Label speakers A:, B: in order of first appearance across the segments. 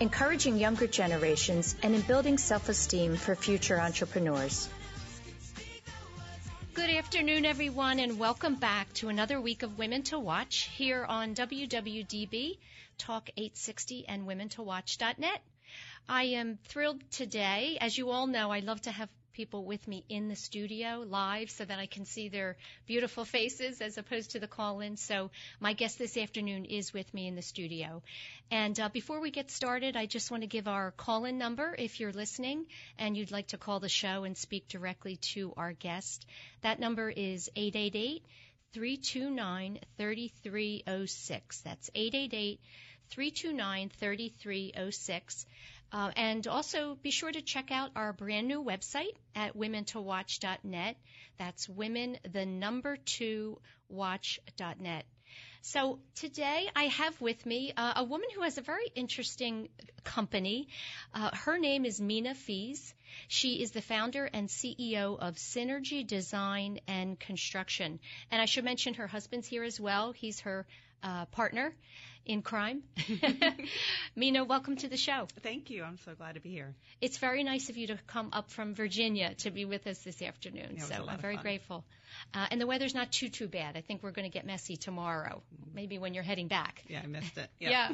A: encouraging younger generations, and in building self-esteem for future entrepreneurs.
B: Good afternoon, everyone, and welcome back to another week of Women to Watch here on WWDB, Talk 860, and WomenToWatch.net. I am thrilled today. As you all know, I love to have people with me in the studio live so that I can see their beautiful faces as opposed to the call in. So my guest this afternoon is with me in the studio. And uh, before we get started, I just want to give our call in number if you're listening and you'd like to call the show and speak directly to our guest. That number is 888 329 3306. That's 888 329 3306. Uh, and also be sure to check out our brand new website at womentowatch.net. That's women, the number two, watch.net. So today I have with me uh, a woman who has a very interesting company. Uh, her name is Mina Fies. She is the founder and CEO of Synergy Design and Construction. And I should mention her husband's here as well. He's her uh, partner in crime. Mina, welcome to the show.
C: Thank you. I'm so glad to be here.
B: It's very nice of you to come up from Virginia to be with us this afternoon.
C: Yeah,
B: so I'm very grateful. Uh, and the weather's not too too bad. I think we're going to get messy tomorrow, maybe when you're heading back.
C: Yeah, I missed it.
B: Yeah.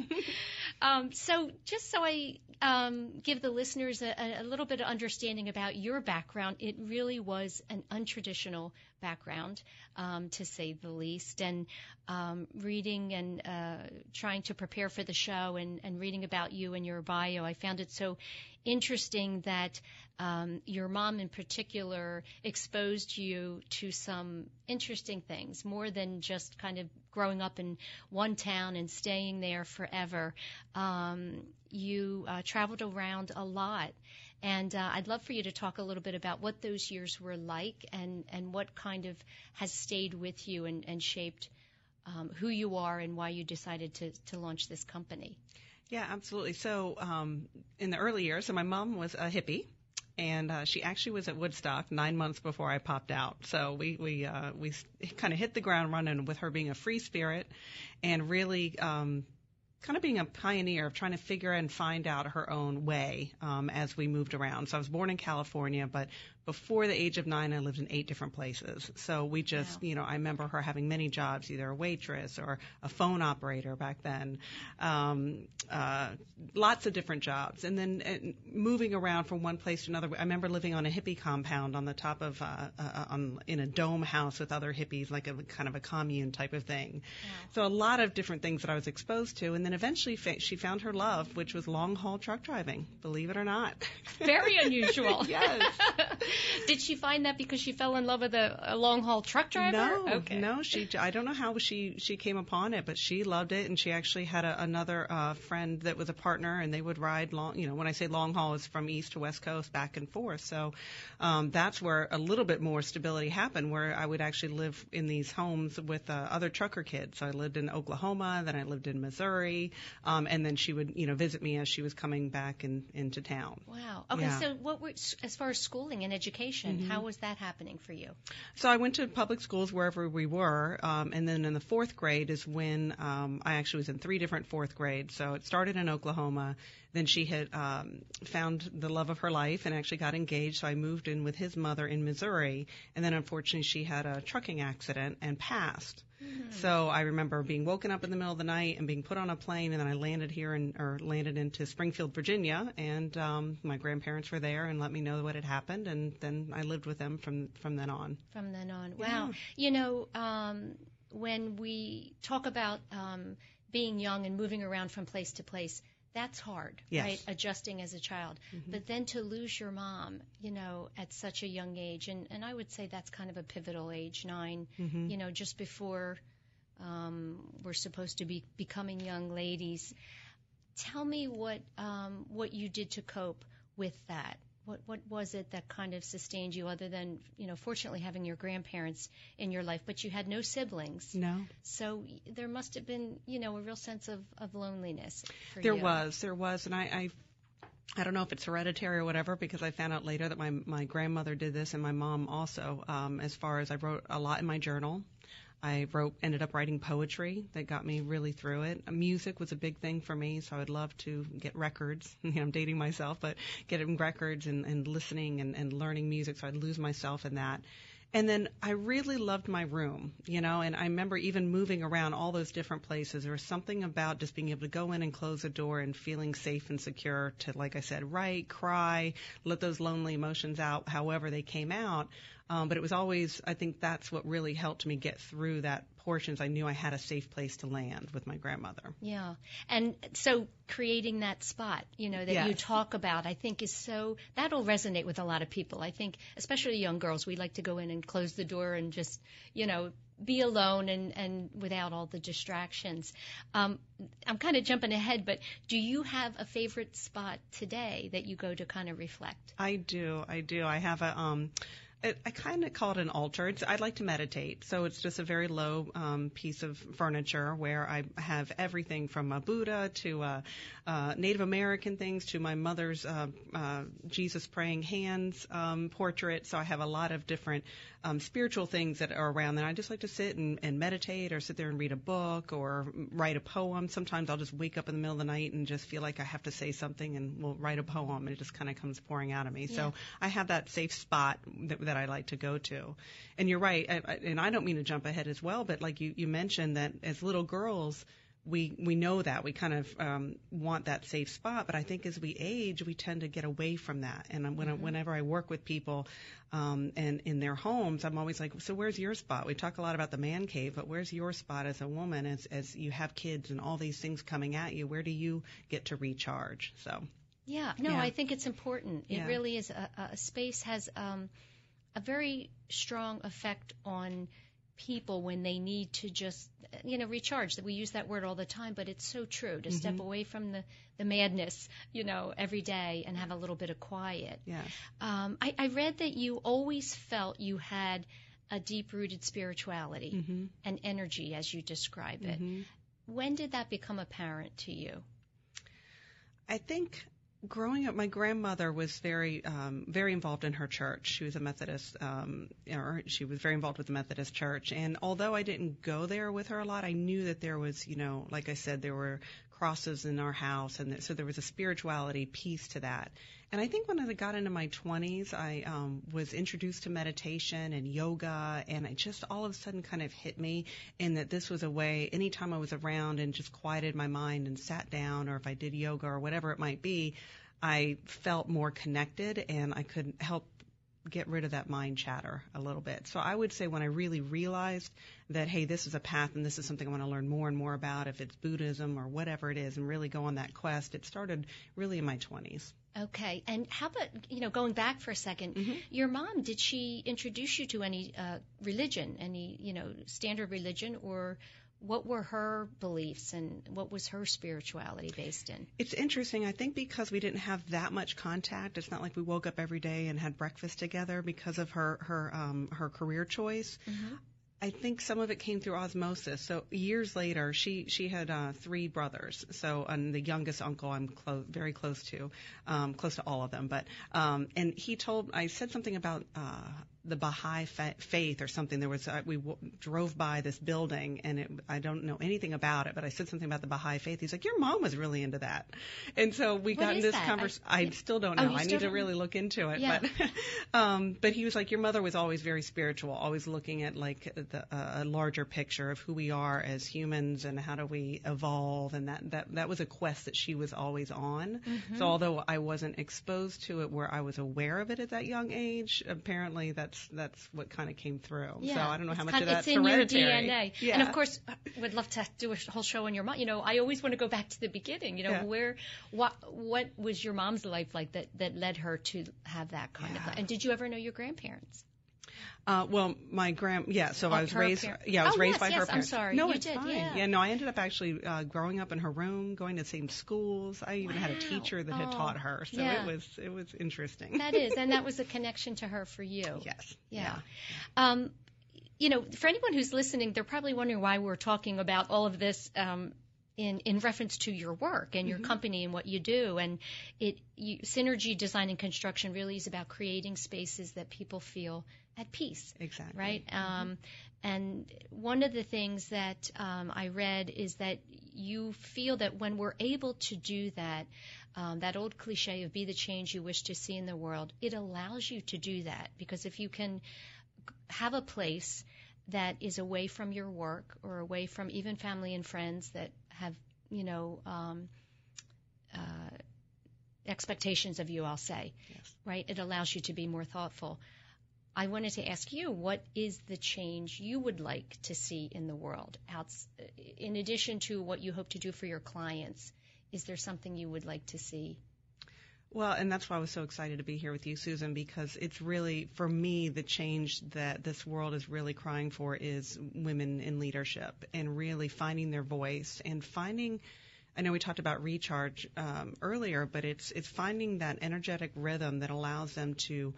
B: um, so just so I um, give the listeners a, a little bit of understanding about your background, it really was an untraditional background, um, to say the least. And um, reading and uh, trying to prepare for the show and, and reading about you and your bio, I found it so interesting that um, your mom in particular exposed you to some interesting things more than just kind of growing up in one town and staying there forever. Um, you uh, traveled around a lot. And uh, I'd love for you to talk a little bit about what those years were like and, and what kind of has stayed with you and, and shaped um, who you are and why you decided to, to launch this company.
C: Yeah, absolutely. So, um, in the early years, so my mom was a hippie, and uh, she actually was at Woodstock nine months before I popped out. So we we uh, we kind of hit the ground running with her being a free spirit, and really. Um, Kind of being a pioneer of trying to figure and find out her own way um, as we moved around. So I was born in California, but before the age of nine, I lived in eight different places. So we just,
B: Wow.
C: you know, I remember her having many jobs, either a waitress or a phone operator back then. Um, uh, lots of different jobs, and then uh, moving around from one place to another. I remember living on a hippie compound on the top of uh, uh, on in a dome house with other hippies, like a kind of a commune type of thing. So a lot of different things that I was exposed to, and then eventually fa- she found her love, which was long haul truck driving. Believe it or not.
B: Very unusual.
C: yes.
B: Did she find that because she fell in love with a, a long haul truck driver?
C: No,
B: okay.
C: no. She I don't know how she she came upon it, but she loved it, and she actually had a, another uh, friend that was a partner, and they would ride long. You know, when I say long haul, it's from east to west coast, back and forth. So um, that's where a little bit more stability happened, where I would actually live in these homes with uh, other trucker kids. So I lived in Oklahoma, then I lived in Missouri, um, and then she would you know visit me as she was coming back in, into town.
B: Wow. Okay.
C: Yeah.
B: So, what were as far as schooling and education?
C: Mm-hmm.
B: How was that happening for you?
C: So I went to public schools wherever we were, um, and then in the fourth grade is when um, I actually was in three different fourth grades. So it started in Oklahoma. Then she had um, found the love of her life and actually got engaged. So I moved in with his mother in Missouri, and then unfortunately she had a trucking accident and passed. So I remember being woken up in the middle of the night and being put on a plane, and then I landed here in, or landed into Springfield, Virginia, and um, my grandparents were there and let me know what had happened, and then I lived with them from from then on.
B: From then on. Wow. You know, um, when we talk about um, being young and moving around from place to place, that's hard,
C: Yes.
B: right? Adjusting as a child. But then to lose your mom, you know, at such a young age, and, and I would say that's kind of a pivotal age, 9 you know, just before um, we're supposed to be becoming young ladies. Tell me what um, what you did to cope with that. What what was it that kind of sustained you, other than you know, fortunately having your grandparents in your life, but you had no siblings.
C: No.
B: So there must have been, you know, a real sense of, of loneliness for
C: There
B: you.
C: was, there was, and I, I, I don't know if it's hereditary or whatever, because I found out later that my my grandmother did this and my mom also. Um, as far as I wrote a lot in my journal. I wrote, ended up writing poetry that got me really through it. Music was a big thing for me, so I'd love to get records. I'm dating myself, but getting records and, and listening and, and learning music, so I'd lose myself in that. And then I really loved my room, you know, and I remember even moving around all those different places. There was something about just being able to go in and close the door and feeling safe and secure to, like I said, write, cry, let those lonely emotions out however they came out. Um, but it was always, I think that's what really helped me get through that portions. I knew I had a safe place to land with my grandmother.
B: Yeah. And so creating that spot, you know, that you talk about, I think is so, that'll resonate with a lot of people. I think, especially young girls, we like to go in and close the door and just, you know, be alone and, and without all the distractions. Um, I'm kind of jumping ahead, but do you have a favorite spot today that you go to kind of reflect?
C: I do. I do. I have a um it, I kind of call it an altar. It's, I like to meditate, so it's just a very low um, piece of furniture where I have everything from a Buddha to uh, uh, Native American things to my mother's uh, uh, Jesus praying hands um, portrait. So I have a lot of different um, spiritual things that are around. And I just like to sit and, and meditate, or sit there and read a book, or write a poem. Sometimes I'll just wake up in the middle of the night and just feel like I have to say something, and will write a poem, and it just kind of comes pouring out of me. So I have that safe spot that, that I like to go to. And you're right, I, I, and I don't mean to jump ahead as well, but like you, you mentioned that as little girls, we we know that we kind of um, want that safe spot, but I think as we age, we tend to get away from that. And when I, whenever I work with people um, and in their homes, I'm always like, so where's your spot? We talk a lot about the man cave, but where's your spot as a woman as as you have kids and all these things coming at you? Where do you get to recharge? So
B: Yeah, no,
C: Yeah.
B: I think it's important. It
C: Yeah.
B: really is. A, a space has um, a very strong effect on people when they need to just, you know, recharge. That we use that word all the time, but it's so true to step away from the the madness, you know, every day and have a little bit of quiet.
C: yeah
B: Um, I, I read that you always felt you had a deep rooted spirituality
C: Mm-hmm.
B: and energy, as you describe it. When did that become apparent to you?
C: I think growing up, my grandmother was very, um, very involved in her church. She was a Methodist, um, or she was very involved with the Methodist church. And although I didn't go there with her a lot, I knew that there was, you know, like I said, there were crosses in our house, and that, so there was a spirituality piece to that. And I think when I got into my 20s, I um, was introduced to meditation and yoga, and it just all of a sudden kind of hit me in that this was a way, anytime I was around and just quieted my mind and sat down, or if I did yoga or whatever it might be, I felt more connected and I could help get rid of that mind chatter a little bit. So I would say when I really realized that, hey, this is a path and this is something I want to learn more and more about, if it's Buddhism or whatever it is, and really go on that quest, it started really in my 20s.
B: Okay. And how about, you know, going back for a 2nd
C: Mm-hmm.
B: your mom, did she introduce you to any uh, religion, any, you know, standard religion, or what were her beliefs and what was her spirituality based in?
C: It's interesting. I think because we didn't have that much contact, it's not like we woke up every day and had breakfast together because of her her um, her career choice. I think some of it came through osmosis. So years later, she she had uh, three brothers. So and the youngest uncle I'm close, very close to, um, close to all of them. But um, and he told I said something about uh, the Baha'i fa- faith or something. There was uh, we w- drove by this building and it, I don't know anything about it, but I said something about the Baha'i faith. He's like, your mom was really into that, and so we
B: What
C: got in this
B: that?
C: conversation.
B: I-
C: I, still don't
B: Oh,
C: know.
B: you
C: I need to really look into it.
B: Yeah.
C: But um, but he was like, your mother was always very spiritual, always looking at like the, uh, a larger picture of who we are as humans and how do we evolve, and that that that was a quest that she was always on.
B: Mm-hmm.
C: So although I wasn't exposed to it where I was aware of it at that young age, apparently that's that's what kind of came through.
B: Yeah,
C: so I don't know how much
B: kind
C: of that's
B: it's in
C: hereditary.
B: your DNA.
C: Yeah.
B: And of course, would love to do a whole show on your mom. You know, I always want to go back to the beginning. You know,
C: Yeah.
B: where what what was your mom's life like that that led her to have that kind
C: Yeah.
B: of? And did you ever know your grandparents?
C: Uh, well, my grand, yeah. So
B: Oh,
C: I was raised,
B: par-
C: yeah, I was
B: Oh,
C: raised
B: yes,
C: by
B: yes,
C: her
B: I'm
C: parents.
B: sorry.
C: No,
B: You
C: it's
B: did,
C: fine.
B: yeah.
C: no, I ended up actually uh, growing up in her room, going to the same schools. I even had a teacher that had
B: Oh,
C: taught her, so
B: yeah.
C: it was it was interesting.
B: That is, and that was a connection to her for you.
C: yes.
B: Yeah. Um, you know, for anyone who's listening, they're probably wondering why we're talking about all of this um, in in reference to your work and your company and what you do. And it you, synergy design and construction really is about creating spaces that people feel at peace.
C: Exactly.
B: Right. Um, and one of the things that um, I read is that you feel that when we're able to do that, um, that old cliche of be the change you wish to see in the world, it allows you to do that because if you can have a place that is away from your work or away from even family and friends that have, you know, um, uh, expectations of you, I'll say,
C: Yes.
B: right? It allows you to be more thoughtful. I wanted to ask you, what is the change you would like to see in the world? In addition to what you hope to do for your clients, is there something you would like to see?
C: Well, and that's why I was so excited to be here with you, Susan, because it's really, for me, the change that this world is really crying for is women in leadership and really finding their voice and finding. I know we talked about recharge um, earlier, but it's it's finding that energetic rhythm that allows them to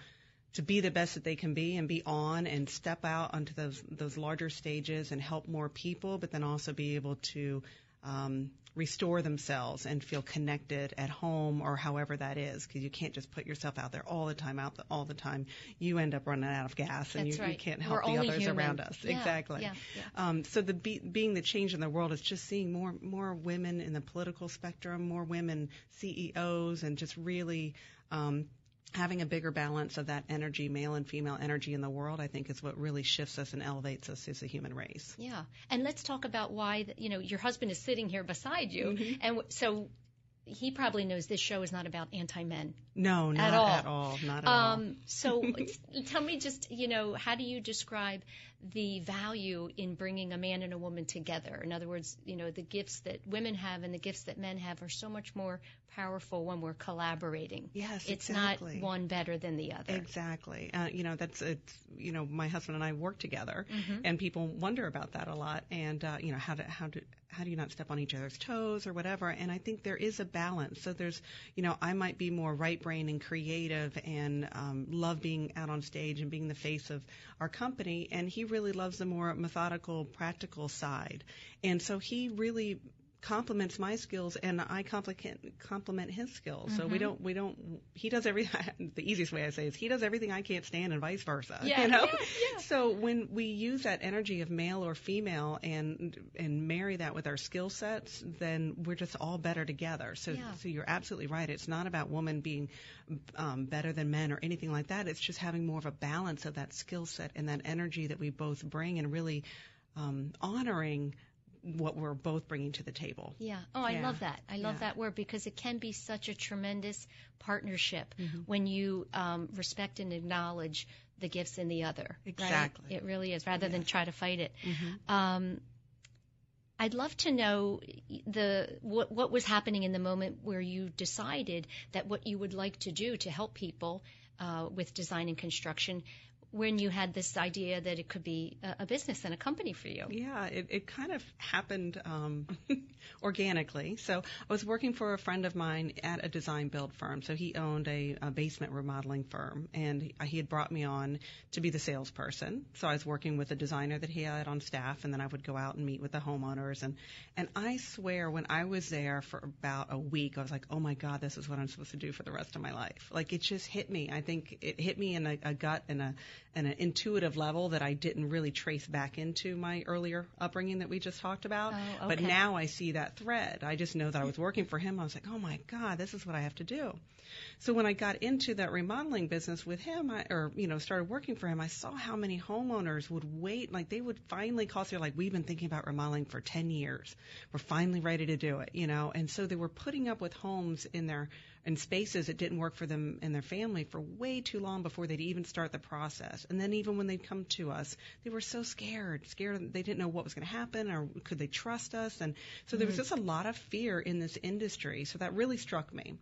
C: to be the best that they can be and be on and step out onto those those larger stages and help more people, but then also be able to um, restore themselves and feel connected at home or however that is, because you can't just put yourself out there all the time, out the, all the time. You end up running out of gas and you,
B: right.
C: you can't
B: We're
C: help the others
B: human.
C: around us.
B: Yeah,
C: exactly.
B: yeah, yeah.
C: Um, so the be, being the change in the world is just seeing more more women in the political spectrum, more women CEOs, and just really. Um, Having a bigger balance of that energy, male and female energy in the world, I think is what really shifts us and elevates us as a human race.
B: Yeah, and let's talk about why the, you know your husband is sitting here beside you,
C: Mm-hmm.
B: and w- so he probably knows this show is not about anti-men.
C: No, not
B: all.
C: at all. Not at all.
B: Um, so tell me just, you know, how do you describe the value in bringing a man and a woman together? In other words, you know, the gifts that women have and the gifts that men have are so much more powerful when we're collaborating.
C: Yes,
B: It's
C: exactly.
B: not one better than the other.
C: Exactly. Uh, you know, that's it's. You know, my husband and I work together,
B: Mm-hmm.
C: and people wonder about that a lot. And uh, you know, how do how do how do you not step on each other's toes or whatever? And I think there is a balance. So there's, you know, I might be more right brain and creative and um, love being out on stage and being the face of our company, and he really loves the more methodical, practical side. And so he really complements my skills and I complement complement his skills. So
B: Mm-hmm.
C: we don't we don't he does every the easiest way I say is he does everything I can't stand and vice versa.
B: Yeah,
C: you know?
B: yeah, yeah.
C: So when we use that energy of male or female and and marry that with our skill sets, then we're just all better together. So
B: Yeah.
C: so you're absolutely right. It's not about women being um, better than men or anything like that. It's just having more of a balance of that skill set and that energy that we both bring and really um, honoring what we're both bringing to the table.
B: Yeah. Oh, I
C: Yeah.
B: love that. I love
C: Yeah.
B: that word because it can be such a tremendous partnership
C: Mm-hmm.
B: when you um, respect and acknowledge the gifts in the other. right?
C: Exactly.
B: It really is, rather than try to fight it.
C: Mm-hmm.
B: Um, I'd love to know the what, what was happening in the moment where you decided that what you would like to do to help people uh, with design and construction when you had this idea that it could be a, a business and a company for you.
C: Yeah, it, it kind of happened um, organically. So I was working for a friend of mine at a design build firm. So he owned a, a basement remodeling firm, and he, had brought me on to be the salesperson. So I was working with a designer that he had on staff, and then I would go out and meet with the homeowners. And and I swear, when I was there for about a week, I was like, oh my god, this is what I'm supposed to do for the rest of my life. Like it just hit me. I think it hit me in a, a gut and a and an intuitive level that I didn't really trace back into my earlier upbringing that we just talked about.
B: Oh,
C: But now I see that thread. I just know that I was working for him. I was like, oh my God, this is what I have to do. So when I got into that remodeling business with him, I, or you know, started working for him, I saw how many homeowners would wait. Like they would finally call. So they're like, we've been thinking about remodeling for 10 years. We're finally ready to do it. You know, and so they were putting up with homes in their in spaces that didn't work for them and their family for way too long before they'd even start the process. And then even when they'd come to us, they were so scared, scared they didn't know what was going to happen or could they trust us. And so there was just a lot of fear in this industry. So that really struck me.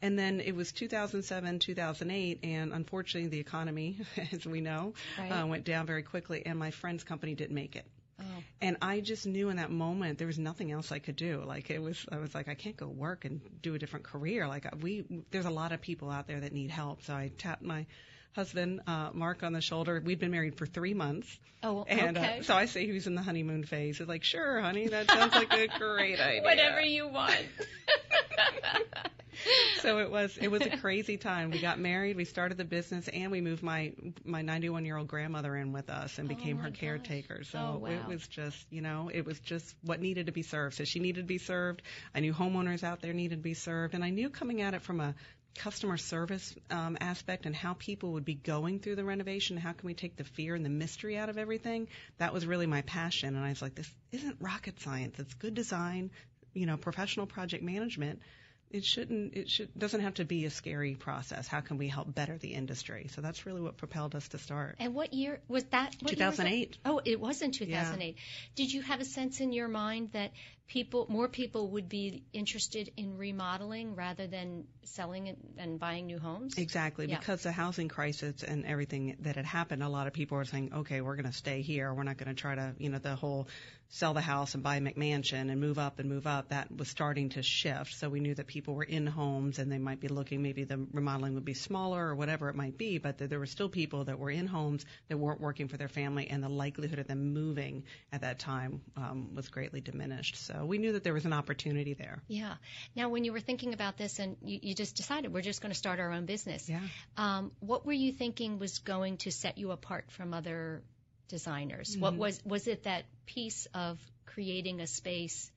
C: And then it was 2007, 2008, and unfortunately the economy, as we know,
B: Right.
C: uh, went down very quickly, and my friend's company didn't make it.
B: Oh.
C: And I just knew in that moment there was nothing else I could do. Like it was, I was like, I can't go work and do a different career. Like we, there's a lot of people out there that need help. So I tapped my husband, uh, Mark, on the shoulder. We'd been married for three months.
B: Oh,
C: And
B: okay.
C: uh, so I say he was in the honeymoon phase. He's like, sure, honey, that sounds like a great idea.
B: Whatever you want.
C: so it was it was a crazy time. We got married, we started the business, and we moved my my 91 year old grandmother in with us and became
B: Oh
C: her
B: gosh.
C: caretaker. So
B: Oh, wow.
C: it was just you know it was just what needed to be served. So she needed to be served. I knew homeowners out there needed to be served, and I knew coming at it from a customer service um, aspect and how people would be going through the renovation. How can we take the fear and the mystery out of everything? That was really my passion, and I was like, this isn't rocket science. It's good design, you know, professional project management it shouldn't it should doesn't have to be a scary process how can we help better the industry so that's really what propelled us to start
B: And what year was that? What year was that?
C: 2008
B: Oh, it was in 2008. Did you have a sense in your mind that people, more people would be interested in remodeling rather than selling and, and buying new homes?
C: exactly.
B: Yeah.
C: because the housing crisis and everything that had happened a lot of people were saying okay we're going to stay here. We're not going to try to you know the whole sell the house and buy a McMansion and move up and move up. That was starting to shift. So we knew that people were in homes and they might be looking maybe the remodeling would be smaller or whatever it might be but that there were still people that were in homes that weren't working for their family and the likelihood of them moving at that time um, was greatly diminished. So we knew that there was an opportunity there
B: Yeah. Now, when you were thinking about this and you, you just decided we're just going to start our own business,
C: yeah
B: um, what were you thinking was going to set you apart from other designers? What
C: Mhm.
B: was was it that piece of creating a space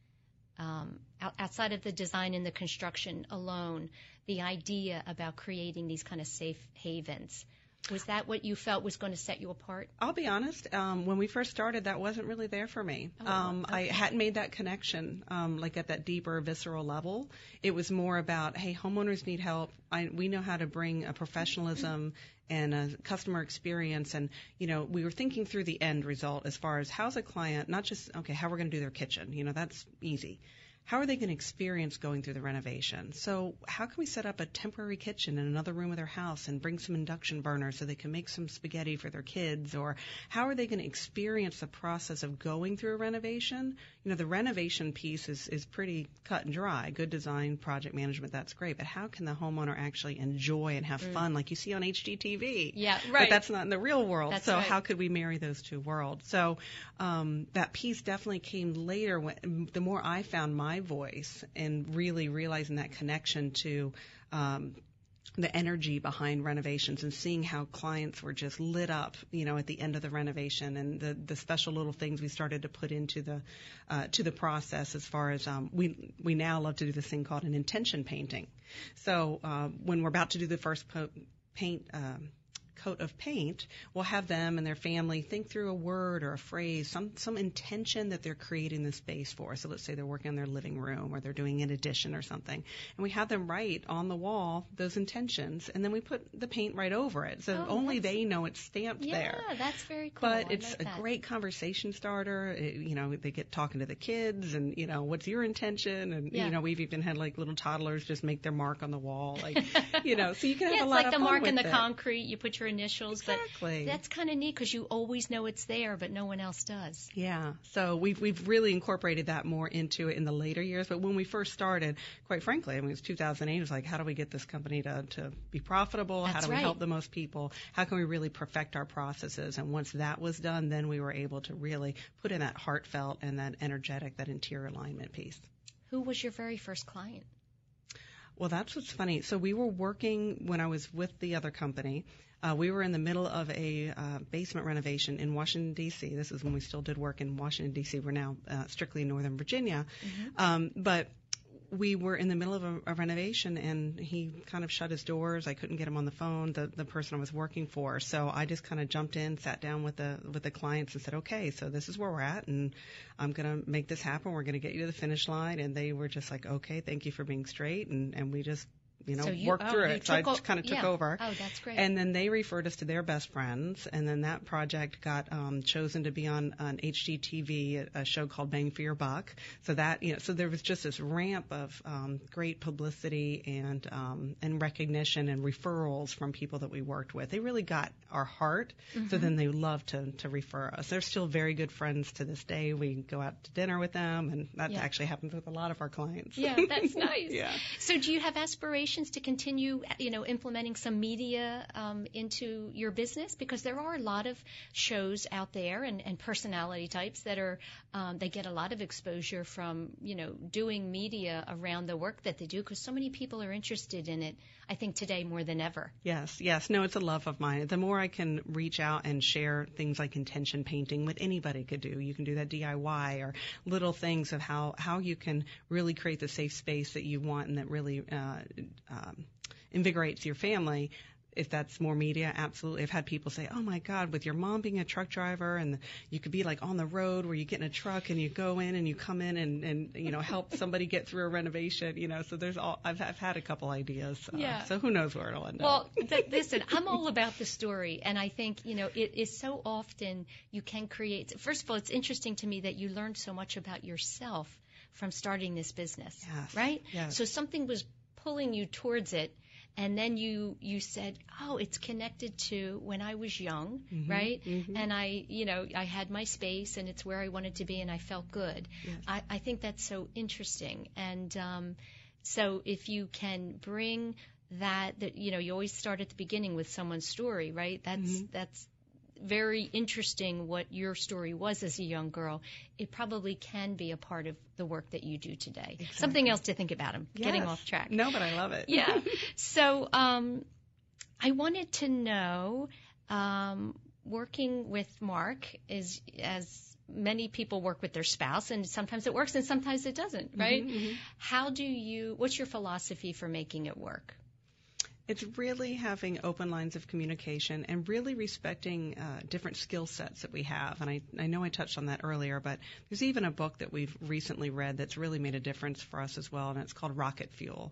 B: um, out, outside of the design and the construction alone? The idea about creating these kind of safe havens was that what you felt was going to set you apart?
C: I'll be honest. Um, when we first started, that wasn't really there for me.
B: Oh,
C: um, I hadn't made that connection, um, like at that deeper, visceral level. It was more about, hey, homeowners need help. I, we know how to bring a professionalism and a customer experience, and you know, we were thinking through the end result as far as how's a client, not just okay, how we're going to do their kitchen. You know, that's easy. How are they going to experience going through the renovation? So, how can we set up a temporary kitchen in another room of their house and bring some induction burners so they can make some spaghetti for their kids? Or how are they going to experience the process of going through a renovation? You know, the renovation piece is, is pretty cut and dry. Good design, project management, that's great. But how can the homeowner actually enjoy and have fun like you see on HGTV?
B: Yeah, right.
C: But that's not in the real world.
B: That's
C: so
B: right.
C: how could we marry those two worlds? So um, that piece definitely came later. When the more I found my voice and really realizing that connection to um, the energy behind renovations and seeing how clients were just lit up, you know, at the end of the renovation and the the special little things we started to put into the uh, to the process as far as um, we we now love to do this thing called an intention painting. So uh, when we're about to do the first po- paint. Um, coat of paint, we'll have them and their family think through a word or a phrase, some some intention that they're creating the space for. So let's say they're working on their living room or they're doing an addition or something, and we have them write on the wall those intentions, and then we put the paint right over it, so
B: Oh,
C: only they know it's stamped
B: yeah,
C: there.
B: that's very cool.
C: But
B: I
C: it's
B: like
C: a
B: that.
C: great conversation starter. It, you know, they get talking to the kids, and you know, what's your intention? And
B: Yeah.
C: you know, we've even had like little toddlers just make their mark on the wall, like you know, so you can have
B: yeah,
C: a
B: it's
C: lot
B: like
C: of
B: the mark in the
C: it.
B: concrete. You put your initials,
C: Exactly.
B: but that's kind of neat because you always know it's there, but no one else does.
C: Yeah, so we've we've really incorporated that more into it in the later years. But when we first started, quite frankly, I mean, it was 2008. It was like, how do we get this company to to be profitable? how
B: That's
C: do we
B: right.
C: help the most people? How can we really perfect our processes? And once that was done, then we were able to really put in that heartfelt and that energetic, that interior alignment piece.
B: Who was your very first client?
C: Well, that's what's funny. So we were working when I was with the other company. Uh, we were in the middle of a uh, basement renovation in Washington D.C. This is when we still did work in Washington D.C. We're now uh, strictly in Northern Virginia, um, but we were in the middle of a, a renovation and he kind of shut his doors. I couldn't get him on the phone, the the person I was working for. So I just kind of jumped in, sat down with the with the clients and said, "Okay, so this is where we're at and I'm going to make this happen. We're going to get you to the finish line." And they were just like, "Okay, thank you for being straight." And and we just you know
B: So you-
C: worked
B: oh,
C: through it. So I just kind of took
B: yeah.
C: over.
B: Oh, that's great.
C: And then they referred us to their best friends, and then that project got um, chosen to be on on HGTV, a, a show called Bang for Your Buck. So that you know, so there was just this ramp of um, great publicity and um, and recognition and referrals from people that we worked with. They really got our heart. So
B: Mm-hmm.
C: then they loved to to refer us. They're still very good friends to this day. We go out to dinner with them, and that
B: Yeah.
C: actually happens with a lot of our clients.
B: Yeah, that's nice.
C: Yeah.
B: So, do you have aspirations to continue, you know, implementing some media um, into your business? Because there are a lot of shows out there and, and personality types that are um, they get a lot of exposure from, you know, doing media around the work that they do. Because so many people are interested in it. I think today more than ever.
C: Yes, yes. No, it's a love of mine. The more I can reach out and share things like intention painting, what anybody could do. You can do that DIY or little things of how, how you can really create the safe space that you want and that really uh, um, invigorates your family. If that's more media, absolutely. I've had people say, "Oh my God, with your mom being a truck driver, and you could be like on the road where you get in a truck and you go in and you come in and and you know help somebody get through a renovation." You know, so there's all I've I've had a couple ideas. Uh,
B: Yeah.
C: So who knows where it'll end up.
B: Well, th- listen, I'm all about the story, and I think you know it is so often you can create. First of all, it's interesting to me that you learned so much about yourself from starting this business,
C: Yes,
B: right?
C: yes.
B: So something was pulling you towards it, and then you you said, "Oh, it's connected to when I was young,
C: Mm-hmm,
B: right? And I, you know, I had my space, and it's where I wanted to be, and I felt good. I, I think that's so interesting, and um, so if you can bring that, that you know, you always start at the beginning with someone's story, right? That's that's very interesting what your story was as a young girl. It probably can be a part of the work that you do today. Something else to think about. I'm getting off track.
C: No, but I love it.
B: Yeah. so um, I wanted to know, um, working with Mark is as many people work with their spouse, and sometimes it works and sometimes it doesn't, right? How do you? What's your philosophy for making it work?
C: It's really having open lines of communication and really respecting uh, different skill sets that we have. And I, I know I touched on that earlier, but there's even a book that we've recently read that's really made a difference for us as well, and it's called Rocket Fuel.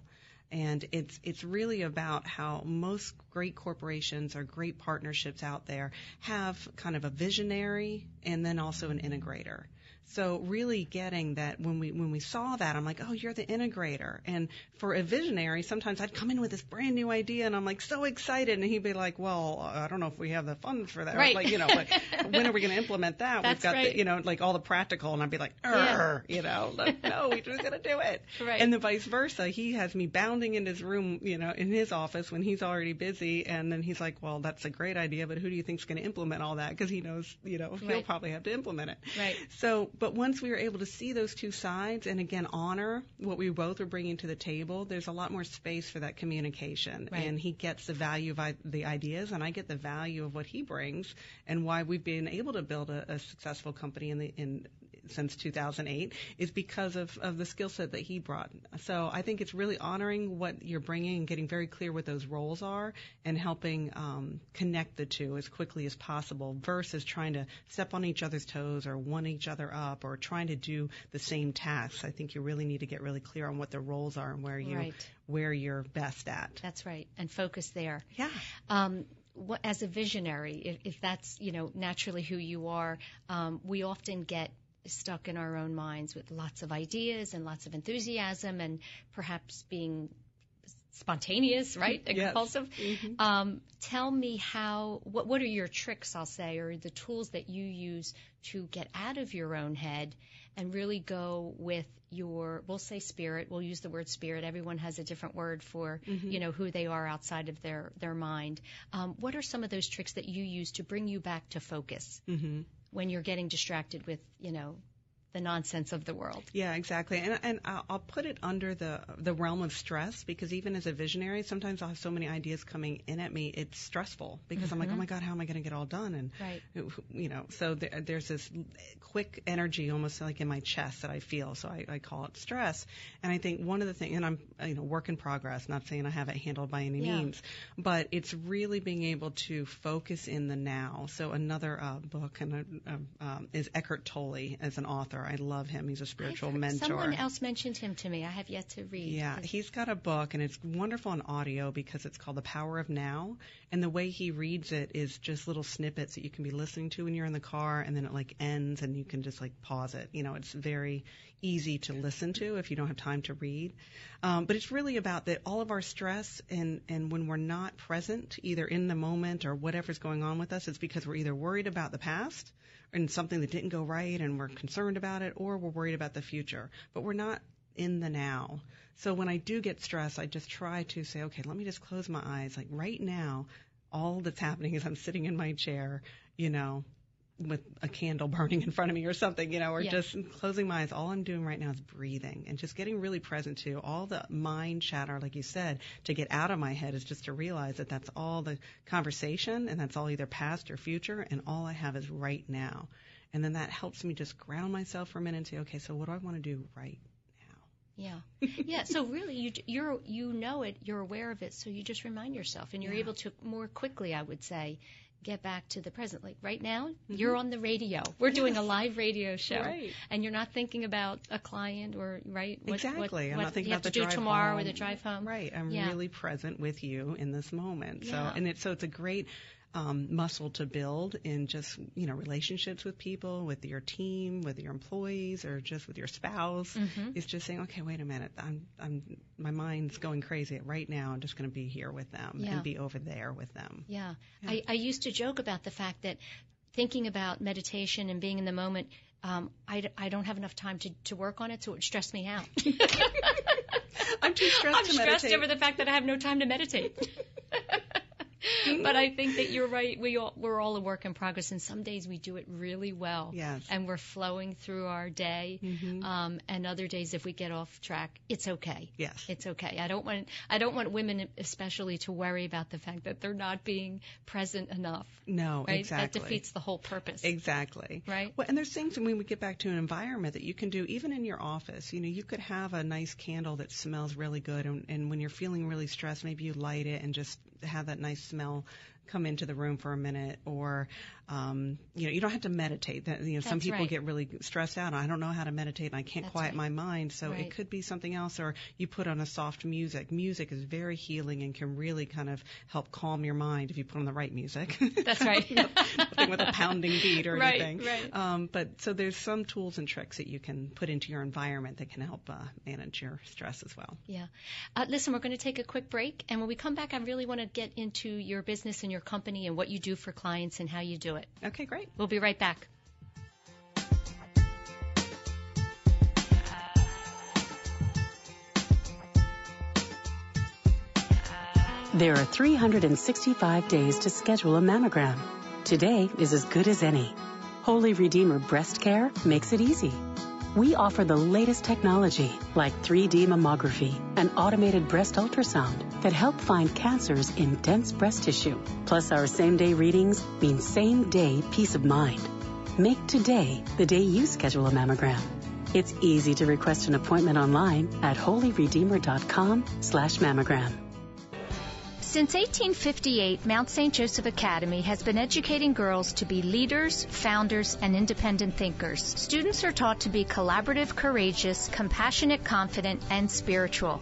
C: And it's it's really about how most great corporations or great partnerships out there have kind of a visionary and then also an integrator. So really getting that when we when we saw that, I'm like, oh, you're the integrator. And for a visionary, sometimes I'd come in with this brand new idea, and I'm like so excited, and he'd be like, well, I don't know if we have the funds for that.
B: Right.
C: Like, you know, like when are we going to implement that?
B: That's
C: We've got
B: right.
C: the, you know, like all the practical, and I'd be like,
B: Yeah.
C: You know, like, no, we're just going to do it.
B: Right.
C: And the vice versa. He has me bounding in his room, you know, in his office when he's already busy, and then he's like, well, that's a great idea, but who do you think's going to implement all that? Because he knows, you know, he'll probably have to implement it.
B: Right.
C: So, but once we were able to see those two sides and again honor what we both were bringing to the table, there's a lot more space for that communication.
B: Right.
C: And he gets the value of I- the ideas, and I get the value of what he brings, and why we've been able to build a, a successful company in the in since 2008 is because of, of the skill set that he brought. So I think it's really honoring what you're bringing and getting very clear what those roles are and helping um, connect the two as quickly as possible versus trying to step on each other's toes or one each other up or trying to do the same tasks. I think you really need to get really clear on what the roles are and where you
B: Right.
C: where you're best at.
B: That's right, and focus there.
C: Yeah.
B: Um, what, as a visionary, if, if that's you know naturally who you are, um, we often get stuck in our own minds with lots of ideas and lots of enthusiasm, and perhaps being spontaneous, right, and
C: Yes.
B: compulsive.
C: Mhm.
B: Um, tell me how. What What are your tricks? I'll say, or the tools that you use to get out of your own head and really go with your. We'll say spirit. We'll use the word spirit. Everyone has a different word for you know who they are outside of their their mind. Um, what are some of those tricks that you use to bring you back to focus
C: Mhm.
B: When you're getting distracted with you know the nonsense of the world?
C: Yeah, exactly. And and I'll put it under the the realm of stress because even as a visionary, sometimes I'll have so many ideas coming in at me. It's stressful because I'm like, oh my god, how am I going to get all done? And
B: Right.
C: you know, so there, there's this quick energy almost like in my chest that I feel. So I, I call it stress. And I think one of the things, and I'm you know work in progress, not saying I have it handled by any
B: Yeah.
C: means, but it's really being able to focus in the now. So another uh, book and uh, um, is Eckhart Tolle as an author. I love him. He's a spiritual
B: heard-
C: mentor.
B: Someone else mentioned him to me. I have yet to read.
C: Yeah, he's got a book and it's wonderful on audio because it's called The Power of Now. And the way he reads it is just little snippets that you can be listening to when you're in the car and then it like ends and you can just like pause it. You know, it's very easy to listen to if you don't have time to read. Um, but it's really about that all of our stress and, and when we're not present, either in the moment or whatever's going on with us, it's because we're either worried about the past and something that didn't go right and we're concerned about it or we're worried about the future. But we're not in the now. So when I do get stressed, I just try to say, okay, let me just close my eyes. Like right now, all that's happening is I'm sitting in my chair, you know, with a candle burning in front of me or something, you know, or
B: Yeah.
C: just closing my eyes. All I'm doing right now is breathing and just getting really present to all the mind chatter, like you said, to get out of my head is just to realize that that's all the conversation and that's all either past or future and all I have is right now. And then that helps me just ground myself for a minute and say, okay, so what do I want to do right now?
B: Yeah, yeah. So really, you you're you know it, you're aware of it, so you just remind yourself, and you're
C: Yeah.
B: able to more quickly, I would say, get back to the present. Like right now, mm-hmm. you're on the radio. We're doing a live radio show,
C: Right.
B: and you're not thinking about a client or right. What,
C: exactly.
B: What,
C: I'm
B: what
C: not thinking
B: you
C: about
B: have
C: the
B: to do
C: drive
B: tomorrow
C: home.
B: or the drive home.
C: Right. I'm
B: Yeah.
C: really present with you in this moment. So, and it's so it's a great um, muscle to build in just you know relationships with people, with your team, with your employees, or just with your spouse.
B: Mhm.
C: It's just saying, okay, wait a minute, I'm I'm my mind's going crazy right now. I'm just going to be here with them
B: Yeah.
C: and be over there with them.
B: Yeah.
C: Yeah.
B: I, I used to joke about the fact that thinking about meditation and being in the moment, um, I, I don't have enough time to, to work on it, so it would stress me out.
C: I'm too stressed
B: I'm stressed
C: meditate.
B: over the fact that I have no time to meditate. but I think that you're right. We all, we're all a work in progress, and some days we do it really well.
C: Yes.
B: And we're flowing through our day.
C: Mhm.
B: Um, and other days, if we get off track, it's okay.
C: Yes.
B: It's okay. I don't want I don't want women especially to worry about the fact that they're not being present enough.
C: no,
B: Right?
C: exactly.
B: That defeats the whole purpose.
C: Exactly.
B: Right?
C: Well, and there's things when we get back to an environment that you can do even in your office. You know, you could have a nice candle that smells really good, and, and when you're feeling really stressed, maybe you light it and just have that nice smell come into the room for a minute or um, you know you don't have to meditate that you know some people
B: right.
C: get really stressed out i don't know how to meditate and i can't
B: That's
C: quiet
B: right.
C: my mind so
B: Right.
C: it could be something else or you put on a soft music music is very healing and can really kind of help calm your mind if you put on the right music
B: That's right.
C: nothing with a pounding beat or anything
B: right.
C: um, but so there's some tools and tricks that you can put into your environment that can help uh, manage your stress as well
B: Yeah. Uh, listen, we're going to take a quick break, and when we come back, I really want to get into your business and your company and what you do for clients and how you do it.
C: Okay great
B: We'll be right back.
D: There are 365 days to schedule a mammogram. Today is as good as any. Holy Redeemer Breast Care makes it easy. We offer the latest technology like 3D mammography and automated breast ultrasound that help find cancers in dense breast tissue. Plus, our same day readings mean same day peace of mind. Make today the day you schedule a mammogram. It's easy to request an appointment online at holyredeemer.com slash mammogram.
A: Since 1858, Mount St. Joseph Academy has been educating girls to be leaders, founders, and independent thinkers. Students are taught to be collaborative, courageous, compassionate, confident, and spiritual.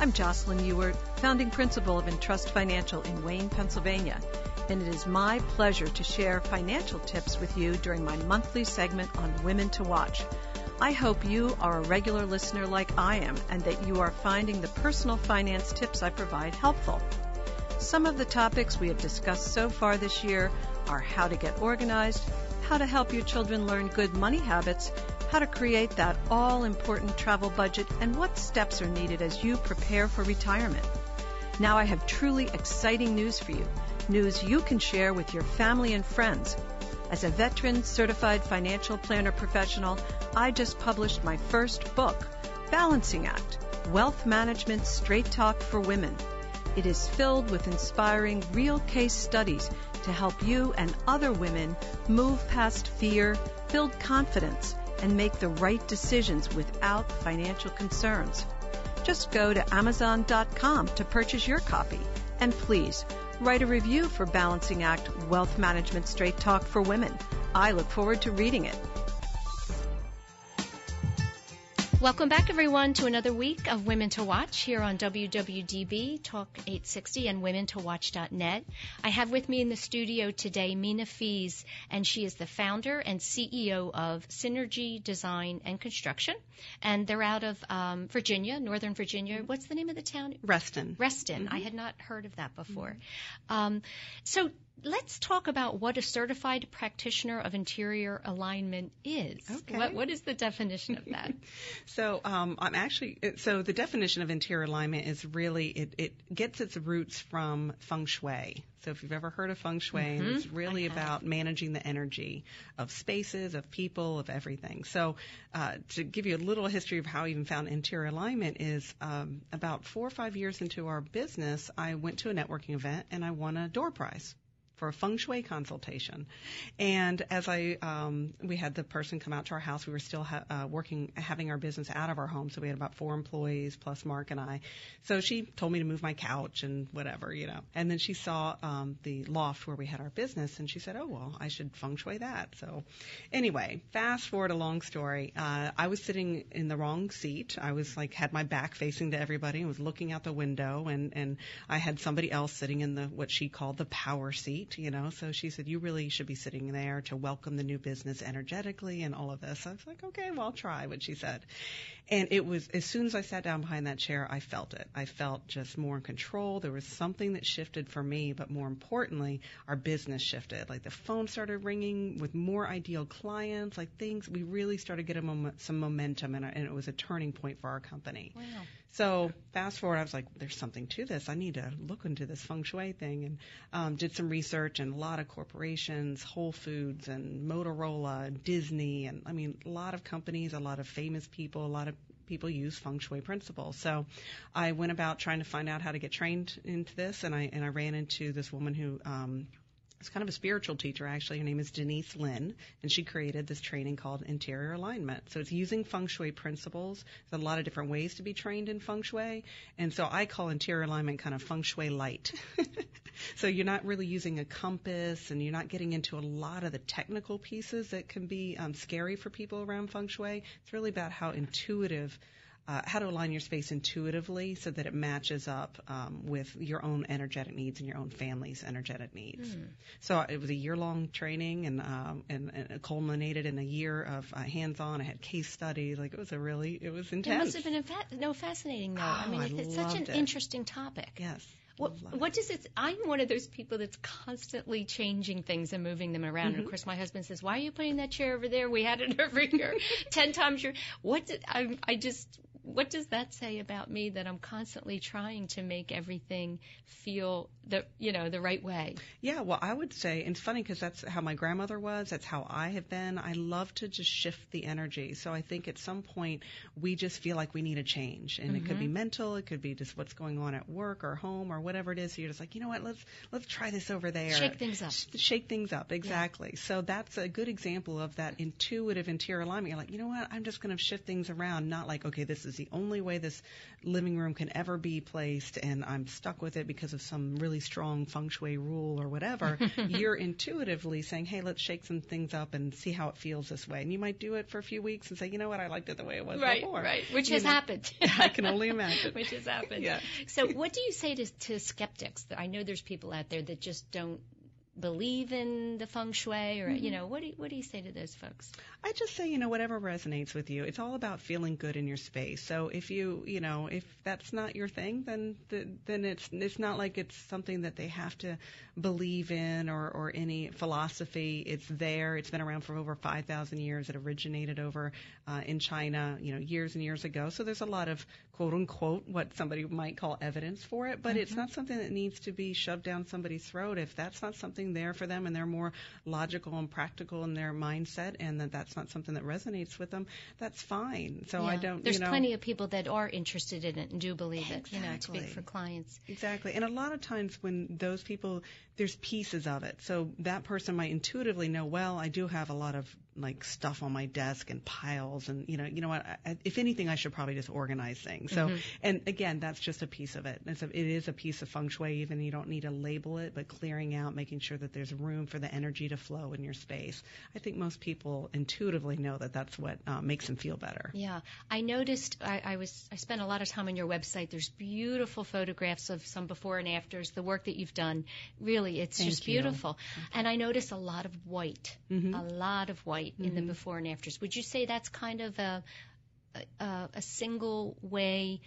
E: I'm Jocelyn Ewart, founding principal of Entrust Financial in Wayne, Pennsylvania, and it is my pleasure to share financial tips with you during my monthly segment on Women to Watch. I hope you are a regular listener like I am and that you are finding the personal finance tips I provide helpful. Some of the topics we have discussed so far this year are how to get organized, how to help your children learn good money habits, how to create that all important travel budget, and what steps are needed as you prepare for retirement. Now I have truly exciting news for you. News you can share with your family and friends. As a veteran certified financial planner professional, I just published my first book, Balancing Act Wealth Management Straight Talk for Women. It is filled with inspiring real case studies to help you and other women move past fear, build confidence, and make the right decisions without financial concerns. Just go to Amazon.com to purchase your copy. And please, write a review for Balancing Act Wealth Management Straight Talk for Women. I look forward to reading it.
B: Welcome back, everyone, to another week of Women to Watch here on WWDB Talk 860 and WomenToWatch.net. I have with me in the studio today Mina Fies, and she is the founder and CEO of Synergy Design and Construction, and they're out of um, Virginia, Northern Virginia. What's the name of the town?
C: Reston.
B: Reston. Mm-hmm. I had not heard of that before. Mm-hmm. Um, so let's talk about what a certified practitioner of interior alignment is.
C: Okay.
B: What, what is the definition of that?
C: so um, I'm actually so the definition of interior alignment is really it, it gets its roots from feng shui. So if you've ever heard of feng shui,
B: mm-hmm.
C: it's really about managing the energy of spaces, of people, of everything. So uh, to give you a little history of how I even found interior alignment is um, about four or five years into our business, I went to a networking event and I won a door prize for a feng shui consultation. And as I, um, we had the person come out to our house. We were still ha- uh, working, having our business out of our home, so we had about four employees plus Mark and I. So she told me to move my couch and whatever, you know. And then she saw um, the loft where we had our business, and she said, "Oh well, I should feng shui that." So, anyway, fast forward a long story. Uh, I was sitting in the wrong seat. I was like had my back facing to everybody and was looking out the window, and and I had somebody else sitting in the what she called the power seat you know. So she said, you really should be sitting there to welcome the new business energetically and all of this. I was like, okay, well, I'll try what she said. And it was, as soon as I sat down behind that chair, I felt it. I felt just more in control. There was something that shifted for me, but more importantly, our business shifted. Like the phone started ringing with more ideal clients, like things, we really started getting some momentum and, and it was a turning point for our company.
B: Wow.
C: So fast forward, I was like, there's something to this. I need to look into this feng shui thing and um, did some research and a lot of corporations, Whole Foods and Motorola and Disney and I mean, a lot of companies, a lot of famous people, a lot of people use feng shui principles. So I went about trying to find out how to get trained into this and I, and I ran into this woman who, um, it's kind of a spiritual teacher actually. Her name is Denise Linn, and she created this training called Interior Alignment. So it's using feng shui principles. There's a lot of different ways to be trained in feng shui, and so I call interior alignment kind of feng shui light. so you're not really using a compass, and you're not getting into a lot of the technical pieces that can be um, scary for people around feng shui. It's really about how intuitive uh, how to align your space intuitively so that it matches up um, with your own energetic needs and your own family's energetic needs.
B: Mm.
C: So it was a year-long training, and, um, and, and it culminated in a year of uh, hands-on. I had case studies. Like it was a really, it was intense.
B: It must have been fa- no fascinating though.
C: Oh,
B: I mean,
C: I
B: it's, such an
C: it.
B: interesting topic.
C: Yes.
B: What, what does it? I'm one of those people that's constantly changing things and moving them around. And of
C: Mhm.
B: course, my husband says, "Why are you putting that chair over there? We had it over here ten times." Your what? Did, I, I just what does that say about me that I'm constantly trying to make everything feel the you know the right way?
C: Yeah, well, I would say, and it's funny because that's how my grandmother was. That's how I have been. I love to just shift the energy. So I think at some point we just feel like we need a change, and it could be
B: Mhm.
C: mental, it could be just what's going on at work or home or whatever it is. So you're just like, you know what? Let's let's try this over there.
B: Shake things up.
C: Sh- Shake things up, exactly. So that's a good example of that intuitive interior alignment. You're like, you know what? I'm just going to shift things around. Not like, okay, this is the only way this living room can ever be placed, and I'm stuck with it because of some really strong feng shui rule or whatever. You're intuitively saying, hey, let's shake some things up and see how it feels this way. And you might do it for a few weeks and say, you know what? I liked it the way it was
B: right,
C: before.
B: right, which
C: You
B: has
C: know?
B: happened.
C: I can only imagine.
B: which has happened.
C: Yeah.
B: So, what do you say to, to skeptics? I know there's people out there that just don't believe in the feng shui, or you
C: Mhm.
B: know, what do you, what do you say to those folks?
C: I just say, you know, whatever resonates with you. It's all about feeling good in your space. So if you, you know, if that's not your thing, then th- then it's it's not like it's something that they have to believe in or or any philosophy. It's there. It's been around for over 5,000 years. It originated over uh, in China, you know, years and years ago. So there's a lot of quote unquote what somebody might call evidence for it, but it's
B: Mhm.
C: not something that needs to be shoved down somebody's throat. If that's not something there for them and they're more logical and practical in their mindset and that that's not something that resonates with them, that's fine. So I don't,
B: There's
C: you know.
B: plenty of people that are interested in it and do believe it. You know, to
C: Exactly.
B: speak for clients.
C: Exactly. And a lot of times when those people, there's pieces of it. So that person might intuitively know, well, I do have a lot of like stuff on my desk and piles and, you know, you know what, I, if anything, I should probably just organize things. So,
B: Mhm.
C: and again, that's just a piece of it. It's a, it is a piece of feng shui, even you don't need to label it, but clearing out, making sure that there's room for the energy to flow in your space. I think most people intuitively know that that's what uh, makes them feel better.
B: Yeah, I noticed. I, I was. I spent a lot of time on your website. There's beautiful photographs of some before and afters. The work that you've done, really, it's
C: Thank
B: just
C: you.
B: beautiful. And I notice a lot of white,
C: Mhm.
B: a lot of white in the
C: Mhm.
B: before and afters. Would you say that's kind of a a, a single way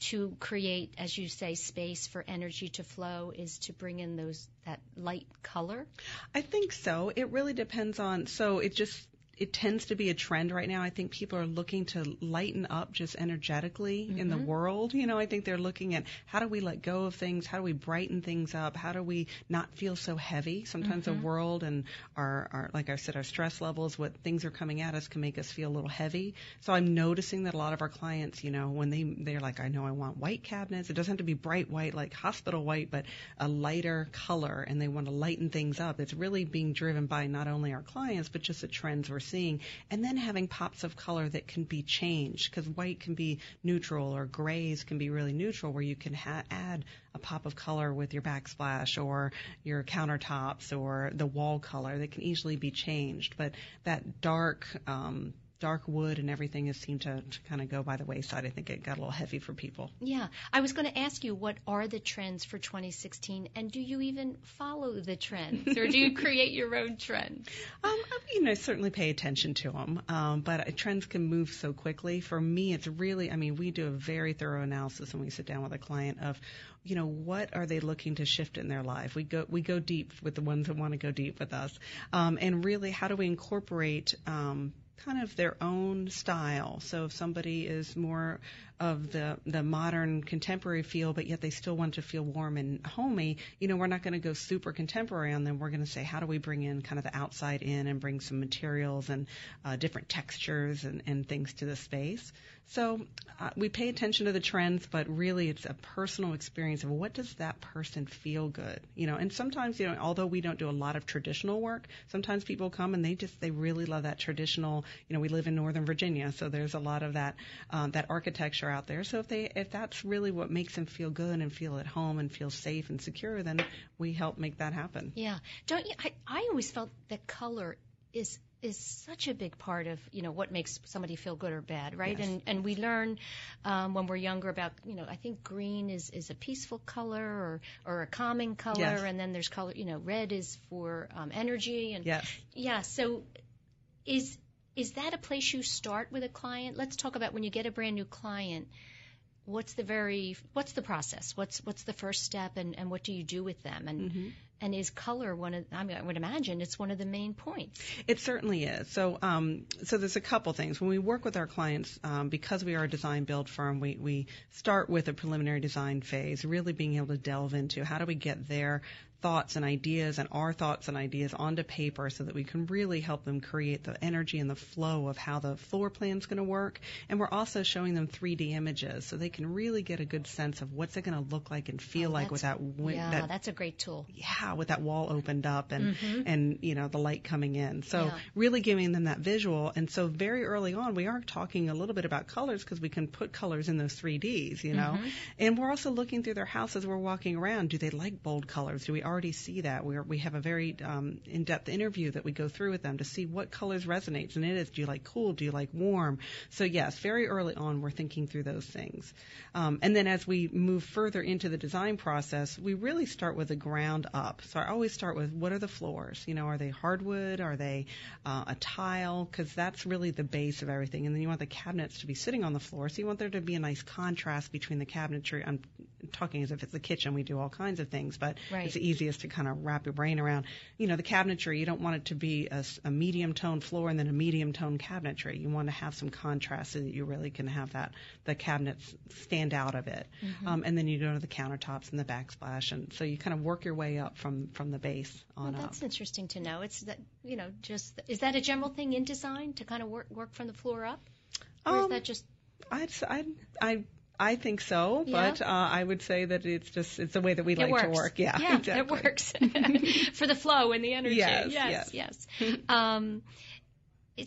B: to create, as you say, space for energy to flow is to bring in those that light color?
C: I think so. It really depends on. So it just it tends to be a trend right now. I think people are looking to lighten up just energetically in the
B: Mhm.
C: world. You know, I think they're looking at how do we let go of things? How do we brighten things up? How do we not feel so heavy? Sometimes
B: Mhm.
C: the world and our, our, like I said, our stress levels, what things are coming at us can make us feel a little heavy. So I'm noticing that a lot of our clients, you know, when they, they're like, I know I want white cabinets. It doesn't have to be bright white like hospital white, but a lighter color and they want to lighten things up. It's really being driven by not only our clients, but just the trends we're seeing. And then having pops of color that can be changed because white can be neutral or grays can be really neutral where you can ha- add a pop of color with your backsplash or your countertops or the wall color that can easily be changed. But that dark, um, dark wood and everything has seemed to, to kind of go by the wayside. I think it got a little heavy for people.
B: Yeah, I was going to ask you what are the trends for 2016, and do you even follow the trends, or do you create your own trends?
C: Um, I mean, I certainly pay attention to them, um, but uh, trends can move so quickly. For me, it's really, I mean, we do a very thorough analysis when we sit down with a client of, you know, what are they looking to shift in their life? We go, we go deep with the ones that want to go deep with us, um, and really, how do we incorporate um, kind of their own style. So if somebody is more of the the modern contemporary feel, but yet they still want to feel warm and homey, you know, we're not going to go super contemporary on them. We're going to say, how do we bring in kind of the outside in and bring some materials and uh, different textures and, and things to the space. So uh, we pay attention to the trends, but really it's a personal experience of what does that person feel good, you know. And sometimes, you know, although we don't do a lot of traditional work, sometimes people come and they just they really love that traditional. You know, we live in Northern Virginia, so there's a lot of that um, that architecture out there. So if they if that's really what makes them feel good and feel at home and feel safe and secure, then we help make that happen.
B: Yeah, don't you? I, I always felt that color is is such a big part of you know what makes somebody feel good or bad, right?
C: Yes.
B: And and we learn um, when we're younger about you know I think green is is a peaceful color or or a calming color,
C: Yes.
B: and then there's color you know red is for um, energy and
C: Yes.
B: yeah. So is is that a place you start with a client? Let's talk about when you get a brand new client. what's the very what's the process? What's what's the first step, and and what do you do with them? And
C: Mm-hmm.
B: and is color one of? I mean, I would imagine it's one of the main points.
C: It certainly is. So, um, so there's a couple things. When we work with our clients, um, because we are a design build firm, we, we start with a preliminary design phase, really being able to delve into how do we get their thoughts and ideas and our thoughts and ideas onto paper so that we can really help them create the energy and the flow of how the floor plan is going to work. And we're also showing them 3D images so they can really get a good sense of what's it going to look like and feel
B: Oh,
C: like with that, wi-
B: yeah,
C: that
B: that's a great tool.
C: yeah, with that wall opened up and and you know the light coming in. So
B: Mm-hmm. Yeah.
C: really giving them that visual. And so very early on, we are talking a little bit about colors because we can put colors in those 3Ds, you know.
B: Mm-hmm.
C: And we're also looking through their house as we're walking around. Do they like bold colors? Do we already see that? We are, we have a very um, in-depth interview that we go through with them to see what colors resonates. And it is, do you like cool? Do you like warm? So yes, very early on, we're thinking through those things. Um, and then as we move further into the design process, we really start with the ground up. So I always start with what are the floors? You know, are they hardwood? Are they uh, a tile? Because that's really the base of everything. And then you want the cabinets to be sitting on the floor. So you want there to be a nice contrast between the cabinetry. I'm talking as if it's the kitchen. We do all kinds of things, but
B: Right.
C: it's the easiest to kind of wrap your brain around. You know, the cabinetry, you don't want it to be a, a medium tone floor and then a medium tone cabinetry. You want to have some contrast so that you really can have that, the cabinets stand out of it.
B: Mm-hmm.
C: Um, and then you go to the countertops and the backsplash. And so you kind of work your way up from, from the base on
B: Well,
C: up.
B: that's interesting to know. It's that you know, just is that a general thing in design to kind of work work from the floor up, or is
C: Um,
B: that just
C: I'd, s- I'd, I, I think so,
B: Yeah.
C: but uh, I would say that it's just it's the way that we
B: it
C: like
B: works?
C: to work. Yeah,
B: yeah,
C: exactly.
B: it works for the flow and the energy.
C: Yes,
B: yes, yes. um,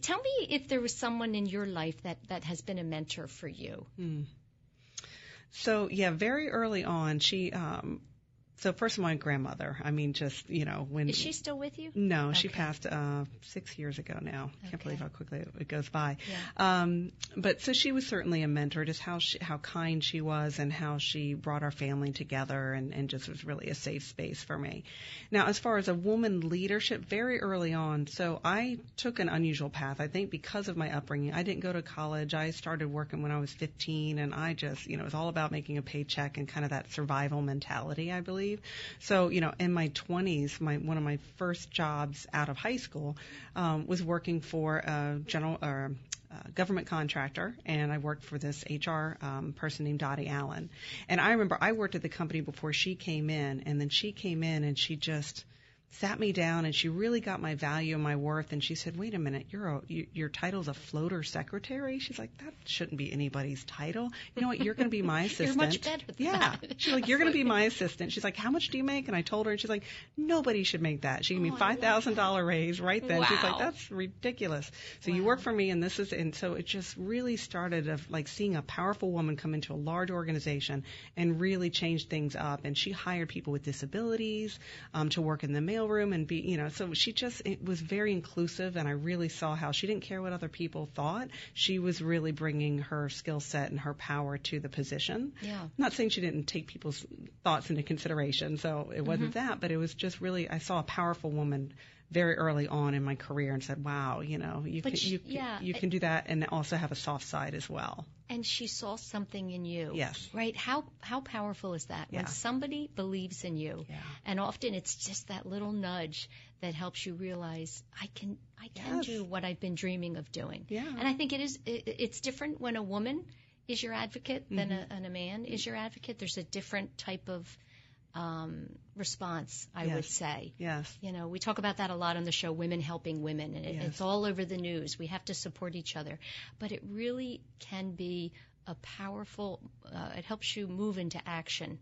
B: tell me if there was someone in your life that that has been a mentor for you.
C: So yeah, very early on, she. Um, so first of all, my grandmother. I mean, just you know when.
B: Is she still with you?
C: No, she passed uh, six years ago now. Can't believe how quickly it goes by.
B: Yeah.
C: Um, but so she was certainly a mentor, just how she, how kind she was and how she brought our family together and, and just was really a safe space for me. Now, as far as a woman leadership, very early on, so I took an unusual path. I think because of my upbringing, I didn't go to college. I started working when I was 15, and I just, you know, it was all about making a paycheck and kind of that survival mentality, I believe. So, you know, in my 20s, my one of my first jobs out of high school um, was working for a general or uh, government contractor, and I worked for this HR um, person named Dottie Allen. And I remember I worked at the company before she came in, and then she came in and she just sat me down and she really got my value and my worth. And she said wait a minute you're a you, your title's a floater secretary? She's like that shouldn't be anybody's title. You know what? You're going to be my assistant
B: You're much better than
C: yeah.
B: that.
C: she's like you're going to be my assistant. She's like how much do you make? And i told her and she's like nobody should make that. She gave me
B: Oh,
C: five thousand dollar raise right then. Wow. she's like that's ridiculous. So you work for me and this is and so it just really started of like seeing a powerful woman come into a large organization and really change things up. And she hired people with disabilities um, to work in the mailroom and be you know so she just it was very inclusive and i really saw how she didn't care what other people thought. She was really bringing her skill set and her power to the position.
B: Yeah.
C: not saying she didn't take people's thoughts into consideration so it wasn't mm-hmm. that but it was just really i saw a powerful woman very early on in my career and said wow you know you
B: But
C: can
B: she-
C: you,
B: yeah,
C: you can do that and also have a soft side as well
B: And she saw something in you.
C: Yes.
B: Right? How how powerful is that? When somebody believes in you.
C: Yeah.
B: And often it's just that little nudge that helps you realize I can I can
C: Yes.
B: do what I've been dreaming of doing.
C: Yeah.
B: And I think it is it, it's different when a woman is your advocate than a,
C: Mm-hmm.
B: and a man is your advocate. There's a different type of um, response, I
C: Yes.
B: would say.
C: yes
B: You know, we talk about that a lot on the show, Women Helping Women, and it,
C: Yes.
B: it's all over the news. We have to support each other. But it really can be a powerful, uh, it helps you move into action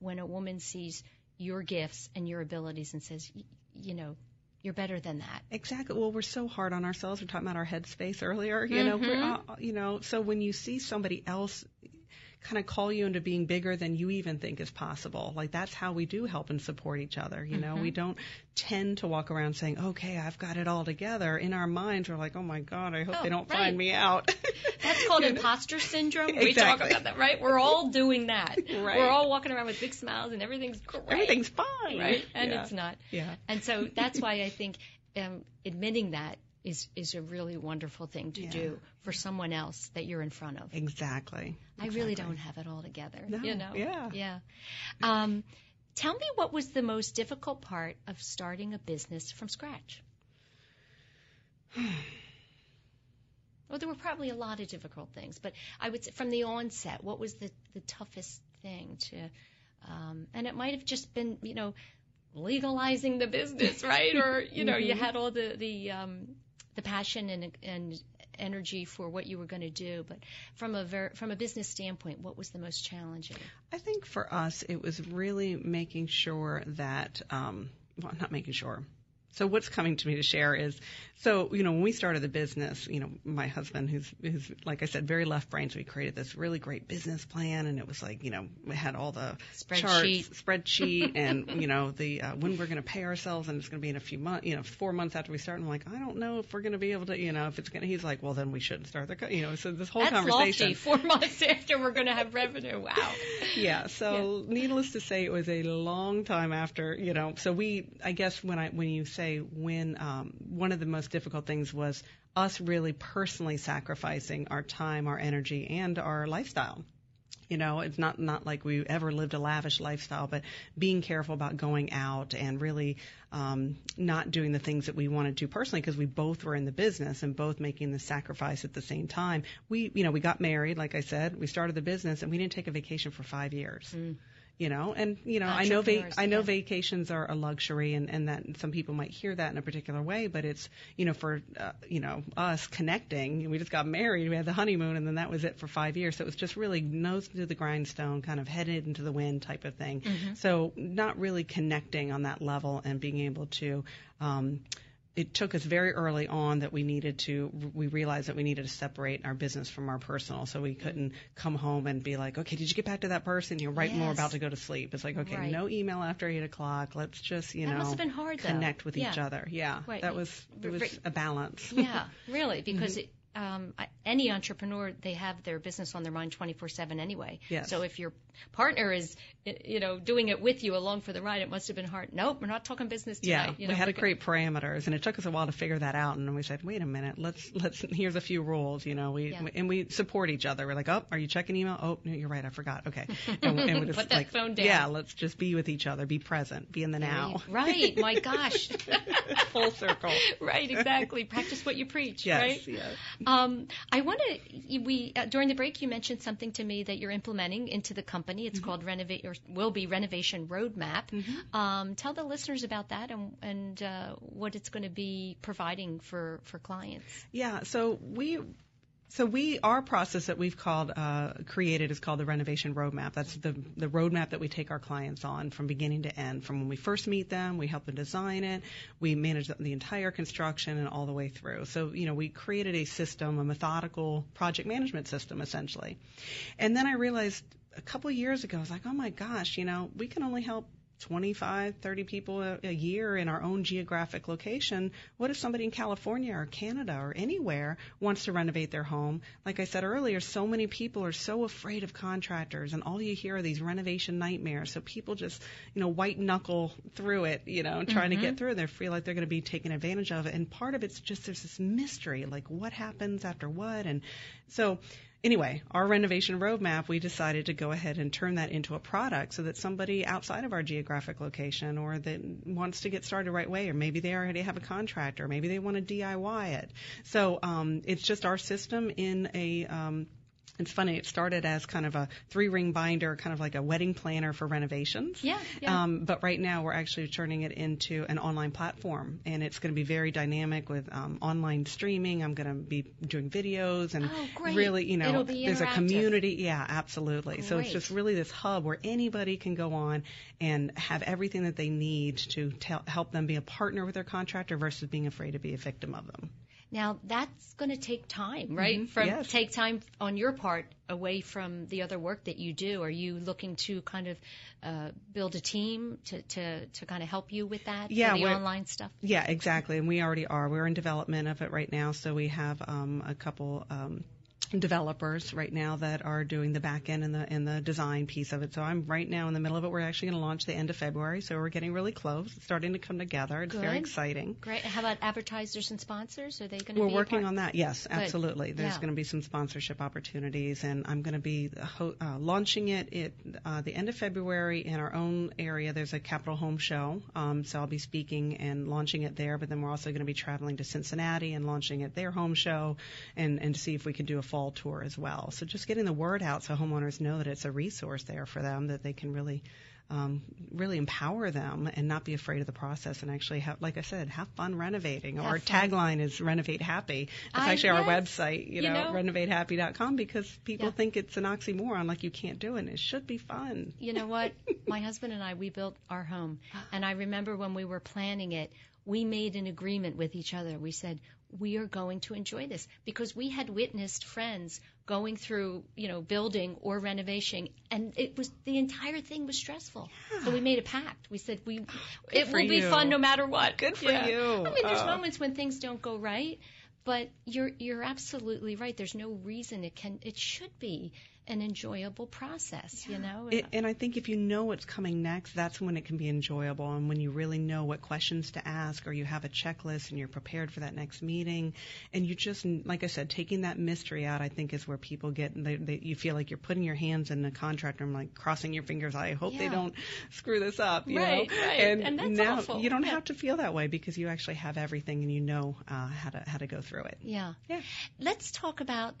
B: when a woman sees your gifts and your abilities and says, y- you know, you're better than that.
C: Exactly. Well, we're so hard on ourselves. We're talking about our headspace earlier. You know, we're, uh, you know. So when you see somebody else kind of call you into being bigger than you even think is possible, like that's how we do help and support each other. You know, we don't tend to walk around saying, "Okay, I've got it all together." In our minds, we're like, "Oh my God, I hope
B: Oh,
C: they don't
B: right.
C: find me out."
B: That's called imposter syndrome. We talk about that, right? We're all doing that.
C: Right.
B: We're all walking around with big smiles and everything's great.
C: Everything's fine,
B: right? And
C: Yeah.
B: it's not.
C: Yeah.
B: And so that's why I think um, admitting that is is a really wonderful thing to
C: Yeah.
B: do for someone else that you're in front of.
C: Exactly.
B: I really don't have it all together.
C: No,
B: you know?
C: yeah.
B: Yeah. Um, tell me what was the most difficult part of starting a business from scratch? well, there were probably a lot of difficult things, but I would say from the onset, what was the, the toughest thing to, um, and it might have just been, you know, legalizing the business, right? Or, you know, you
C: Mhm.
B: had all the, the, um, the passion and, and energy for what you were going to do, but from a ver- from a business standpoint, what was the most challenging?
C: I think for us, it was really making sure that, um, well, not making sure. So what's coming to me to share is, so you know, when we started the business, you know, my husband, who's who's like I said, very left brain, so we created this really great business plan, and it was like, you know, we had all the
B: Spreadsheet.
C: charts, spreadsheet, and you know, the uh, when we're going to pay ourselves, and it's going to be in a few months, you know, four months after we start. And I'm like, I don't know if we're going to be able to, you know, if it's going. to He's like, well, then we shouldn't start the, co-, you know, so this whole
B: That's
C: conversation.
B: lofty. Four months after we're going to have revenue. Wow.
C: yeah so needless to say it was a long time after you know so we i guess when i when you say when um one of the most difficult things was us really personally sacrificing our time our energy and our lifestyle. You know it's not not like we ever lived a lavish lifestyle but being careful about going out and really um not doing the things that we wanted to personally because we both were in the business and both making the sacrifice at the same time. We you know we got married like i said we started the business and we didn't take a vacation for 5 years you know? And you know i know va- i know
B: yeah.
C: vacations are a luxury and and that some people might hear that in a particular way but it's you know for uh, you know us connecting we just got married we had the honeymoon and then that was it for 5 years. So it was just really nose to the grindstone kind of headed into the wind type of thing. So not really connecting on that level and being able to um it took us very early on that we needed to we realized that we needed to separate our business from our personal so we couldn't come home and be like okay did you get back to that person you're right more
B: Yes.
C: about to go to sleep it's like okay
B: Right.
C: no email after eight o'clock let's just you
B: That
C: know
B: must have been hard, though.
C: connect with each other yeah
B: Right.
C: that was it was a balance
B: yeah, really, because it, um, any entrepreneur they have their business on their mind 24/7 anyway.
C: Yes.
B: So if your partner is, you know, doing it with you along for the ride, it must have been hard. Nope, we're not talking business tonight.
C: Yeah,
B: you
C: we had to create parameters, and it took us a while to figure that out. And we said, wait a minute, let's let's here's a few rules, you know. We
B: Yeah.
C: and we support each other. We're like, oh, are you checking email? Oh, no, you're right, I forgot. Okay, and, and we just
B: Put that
C: like,
B: phone down.
C: yeah, let's just be with each other, be present, be in the now.
B: Right. My gosh.
C: Full circle.
B: right. Exactly. Practice what you preach.
C: Yes,
B: Right.
C: yes.
B: Um, I want to. We uh, during the break, you mentioned something to me that you're implementing into the company. It's called Renovate or will be Renovation Roadmap. Um, tell the listeners about that and and uh, what it's going to be providing for for clients.
C: Yeah, so we so we our process that we've called uh, created is called the renovation roadmap. That's the the roadmap that we take our clients on from beginning to end. From when we first meet them, we help them design it, we manage the entire construction and all the way through. So you know we created a system, a methodical project management system essentially. And then I realized a couple years ago, I was like, oh my gosh, you know we can only help 25, 30 people a, a year in our own geographic location. What if somebody in California or Canada or anywhere wants to renovate their home? Like I said earlier, so many people are so afraid of contractors, and all you hear are these renovation nightmares. So people just, you know, white knuckle through it, you know, trying to get mm-hmm. through. it. They feel like they're going to be taken advantage of. And part of it's just there's this mystery, like what happens after what, and so anyway, our renovation roadmap, we decided to go ahead and turn that into a product so that somebody outside of our geographic location or that wants to get started right away, or maybe they already have a contractor, or maybe they want to DIY it. So um, it's just our system in a um, it's funny. It started as kind of a three-ring binder, kind of like a wedding planner for renovations.
B: Yeah, yeah.
C: Um, but right now, we're actually turning it into an online platform, and it's going to be very dynamic with um, online streaming. I'm going to be doing videos and
B: Oh, great.
C: really, you know, there's a community. Yeah, absolutely. So it's just really this hub where anybody can go on and have everything that they need to tell, help them be a partner with their contractor versus being afraid to be a victim of them.
B: Now that's going to take time, right? From
C: yes.
B: take time on your part away from the other work that you do. Are you looking to kind of uh, build a team to, to, to kind of help you with that?
C: Yeah,
B: for the online stuff.
C: Yeah, exactly. And we already are. We're in development of it right now. So we have um, a couple um, developers right now that are doing the back end and the and the design piece of it. So I'm right now in the middle of it. We're actually going to launch the end of February, so we're getting really close. It's starting to come together. It's very exciting.
B: Great. How about advertisers and sponsors? Are they going to be? We're
C: working on that. Yes,
B: Good.
C: absolutely. There's
B: Yeah.
C: going to be some sponsorship opportunities, and I'm going to be ho- uh, launching it at uh, the end of February in our own area. There's a Capital Home Show, um, so I'll be speaking and launching it there. But then we're also going to be traveling to Cincinnati and launching at their home show, and and see if we can do a fall tour as well. So just getting the word out so homeowners know that it's a resource there for them that they can really. Um, really empower them and not be afraid of the process and actually have, like I said, have fun renovating.
B: Have
C: our
B: fun.
C: tagline is renovate happy. It's
B: I-
C: actually our website, you
B: You
C: know,
B: know-
C: renovatehappy.com because people
B: Yeah.
C: think it's an oxymoron, like you can't do it. And it should be fun.
B: You know what? My husband and I, we built our home. And I remember when we were planning it, we made an agreement with each other. We said, we are going to enjoy this because we had witnessed friends going through, you know, building or renovation and it was, the entire thing was stressful. So we made a pact. We said, we, it will be fun no matter what.
C: Good for
B: Yeah.
C: you.
B: I mean, there's
C: Oh.
B: moments when things don't go right, but you're, you're absolutely right. There's no reason it can, it should be an enjoyable process, you know?
C: It, and I think if you know what's coming next, that's when it can be enjoyable. And when you really know what questions to ask, or you have a checklist and you're prepared for that next meeting, and you just, like I said, taking that mystery out, I think is where people get, they, they, you feel like you're putting your hands in the contract and like crossing your fingers. I hope they don't screw this up, you
B: Right,
C: know?
B: right.
C: And,
B: And that's
C: now
B: awful.
C: you don't
B: Yeah.
C: have to feel that way because you actually have everything and you know uh, how to how to go through it.
B: Yeah.
C: Yeah.
B: Let's talk about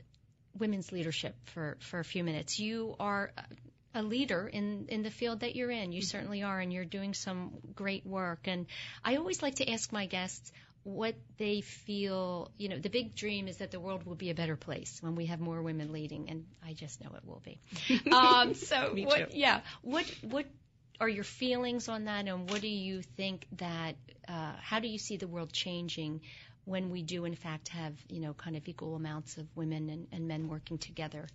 B: women's leadership for, for a few minutes. You are a leader in, in the field that you're in. You certainly are, and you're doing some great work. And I always like to ask my guests what they feel, you know, the big dream is that the world will be a better place when we have more women leading, and I just know it will be. Um, so, what, yeah, what, what are your feelings on that, and what do you think that, uh, how do you see the world changing when we do in fact have you know kind of equal amounts of women and, and men working together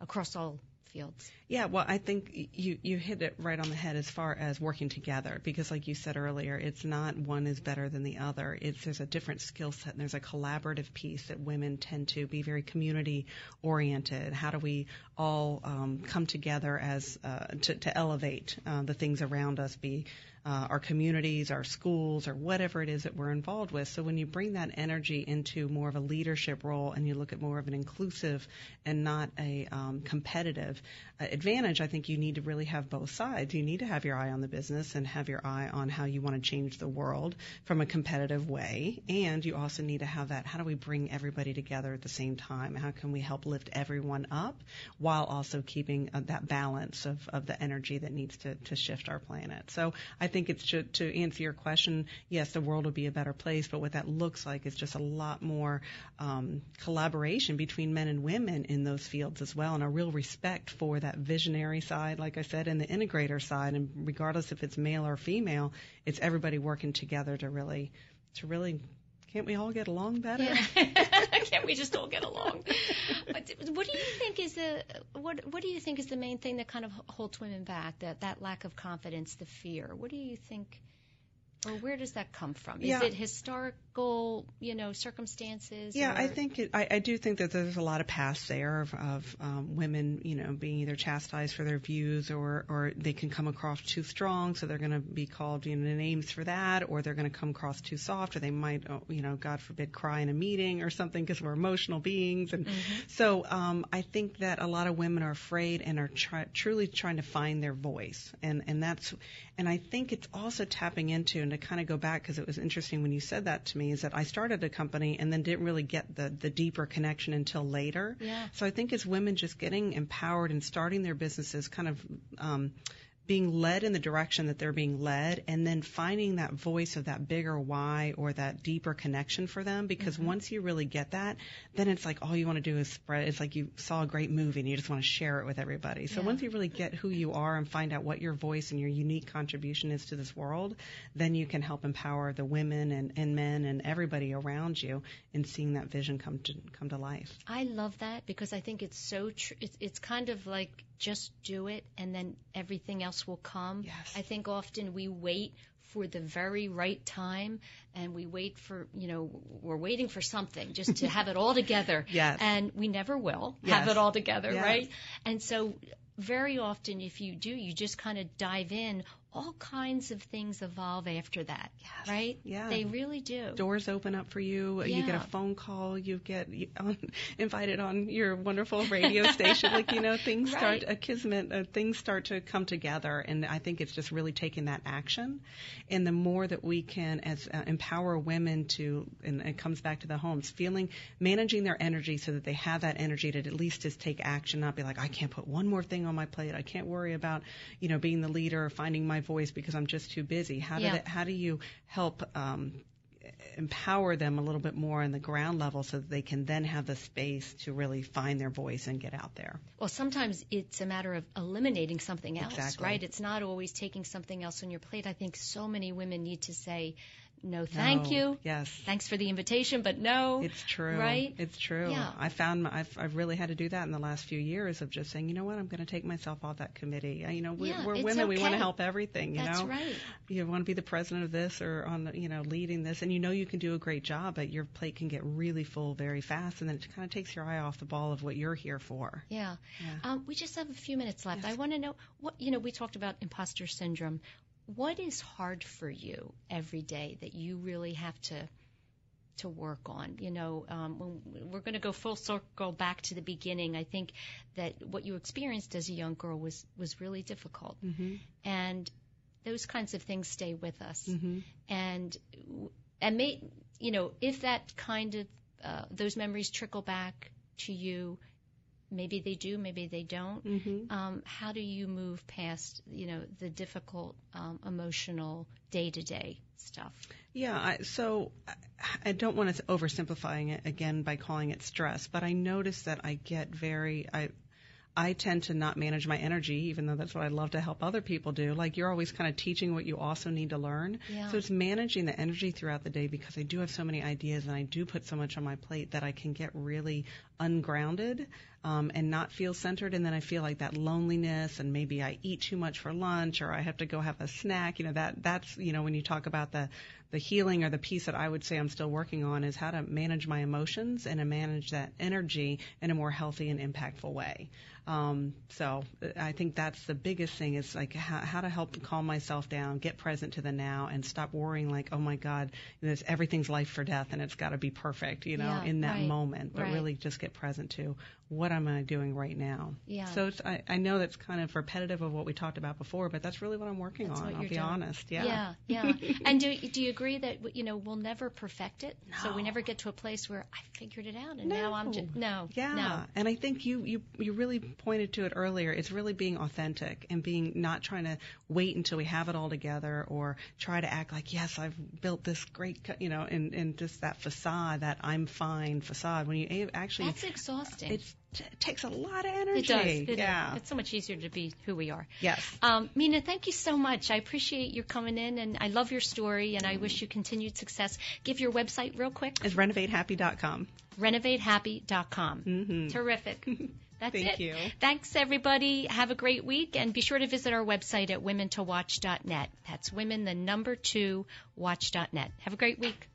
B: across all fields
C: Yeah, well, I think you you hit it right on the head as far as working together because, like you said earlier, it's not one is better than the other. It's there's a different skill set and there's a collaborative piece that women tend to be very community oriented. How do we all um, come together as uh, to, to elevate uh, the things around us, be uh, our communities, our schools, or whatever it is that we're involved with. So when you bring that energy into more of a leadership role and you look at more of an inclusive and not a um, competitive uh, advantage, I think you need to really have both sides. You need to have your eye on the business and have your eye on how you want to change the world from a competitive way. And you also need to have that how do we bring everybody together at the same time? How can we help lift everyone up while also keeping uh, that balance of, of the energy that needs to, to shift our planet? So I think it's to, to answer your question, yes, the world will be a better place, but what that looks like is just a lot more um, collaboration between men and women in those fields as well, and a real respect for that visionary side, like I said, and the integrator side. And regardless if it's male or female, it's everybody working together to really, to really. Can't we all get along better?
B: can't we just all get along what, what do you think is the what what do you think is the main thing that kind of holds women back that that lack of confidence the fear what do you think or where does that come from? Is
C: Yeah.
B: it you know, circumstances?
C: Yeah,
B: or-
C: I think it, I, I do think that there's a lot of past there of, of um, women, you know, being either chastised for their views or or they can come across too strong, so they're going to be called you know names for that, or they're going to come across too soft, or they might, oh, you know, God forbid, cry in a meeting or something because we're emotional beings, and so um, I think that a lot of women are afraid and are try, truly trying to find their voice, and and that's and I think it's also tapping into and to kind of go back because it was interesting when you said that to me is that I started a company and then didn't really get the the deeper connection until later.
B: Yeah.
C: So I think as women just getting empowered and starting their businesses, kind of um, being led in the direction that they're being led, and then finding that voice of that bigger why or that deeper connection for them. Because mm-hmm. once you really get that, then it's like all you want to do is spread. It's like you saw a great movie and you just want to share it with everybody. So
B: Yeah.
C: once you really get who you are and find out what your voice and your unique contribution is to this world, then you can help empower the women and, and men and everybody around you in seeing that vision come to come to life.
B: I love that because I think it's so true. It's, it's kind of like just do it and then everything else will come.
C: Yes.
B: I think often we wait for the very right time and we wait for you know we're waiting for something just to have it all together
C: Yes.
B: and we never will
C: Yes.
B: have it all together
C: Yes.
B: right and so very often if you do you just kind of dive in all kinds of things evolve after that right
C: Yeah.
B: they really do
C: doors open up for you. You get a phone call. You get invited on your wonderful radio station. Like you know, things start a kismet. Uh, things start to come together, and I think it's just really taking that action. And the more that we can, as uh, empower women to, and it comes back to the homes, feeling managing their energy so that they have that energy to at least just take action, not be like I can't put one more thing on my plate. I can't worry about you know being the leader or finding my voice because I'm just too busy. How do
B: Yeah.
C: that, how do you help um, empower them a little bit more on the ground level so that they can then have the space to really find their voice and get out there.
B: Well, sometimes it's a matter of eliminating something else,
C: Exactly.
B: right? It's not always taking something else on your plate. I think so many women need to say, no, thank
C: No.
B: you.
C: Yes.
B: Thanks for the invitation, but no.
C: It's true.
B: Right?
C: It's true.
B: Yeah.
C: I found my, I've, I've really had to do that in the last few years of just saying, you know what, I'm going to take myself off that committee. You know, we,
B: Yeah,
C: we're women. We want to help everything. You
B: That's
C: know,
B: right.
C: you want to be the president of this or on, the, you know, leading this, and you know you can do a great job, but your plate can get really full very fast, and then it kind of takes your eye off the ball of what you're here for.
B: Yeah.
C: Yeah.
B: Um, we just have a few minutes left.
C: Yes.
B: I want to know what, you know, we talked about imposter syndrome. What is hard for you every day that you really have to to work on? You know, um, when we're going to go full circle back to the beginning. I think that what you experienced as a young girl was was really difficult,
C: Mm-hmm.
B: and those kinds of things stay with us.
C: Mm-hmm.
B: and and may you know if that kind of uh, those memories trickle back to you maybe they do maybe they don't
C: Mm-hmm.
B: um, how do you move past you know the difficult um, emotional day to day stuff
C: Yeah, I, so I- I don't want to oversimplifying it again by calling it stress, but I notice that I get very I I tend to not manage my energy, even though that's what I love to help other people do. Like you're always kind of teaching what you also need to learn.
B: Yeah.
C: So it's managing the energy throughout the day because I do have so many ideas and I do put so much on my plate that I can get really ungrounded um, and not feel centered. And then I feel like that loneliness and maybe I eat too much for lunch or I have to go have a snack. You know that that's you know when you talk about the the healing or the piece that I would say I'm still working on is how to manage my emotions and to manage that energy in a more healthy and impactful way. Um, so uh, I think that's the biggest thing is like how, how to help calm myself down, get present to the now, and stop worrying like, oh my God, this everything's life or death and it's got to be perfect, you know,
B: Yeah,
C: in that
B: right,
C: moment. But
B: right.
C: really just get present to what am I doing right now.
B: Yeah.
C: So it's, I, I know that's kind of repetitive of what we talked about before, but that's really what I'm working
B: That's
C: on. I'll be
B: doing.
C: honest. Yeah.
B: yeah yeah and do do you agree that you know we'll never perfect it so we never get to a place where i figured it out and now i'm just no
C: Yeah.
B: no
C: And I think you, you you really pointed to it earlier. It's really being authentic and being not trying to wait until we have it all together or try to act like yes I've built this great you know and and just that facade that I'm fine facade when you actually
B: that's exhausting
C: it's, it takes a lot of energy.
B: it does it
C: yeah.
B: it's so much easier to be who we are
C: Yes.
B: Um, Mina, thank you so much. I appreciate your coming in, and I love your story, and I wish you continued success. Give your website real quick.
C: It's renovatehappy.com.
B: RenovateHappy.com.
C: Mm-hmm.
B: Terrific. That's
C: Thank
B: it.
C: you.
B: Thanks, everybody. Have a great week, and be sure to visit our website at womentowatch.net. That's women, the number two, watch.net. Have a great week.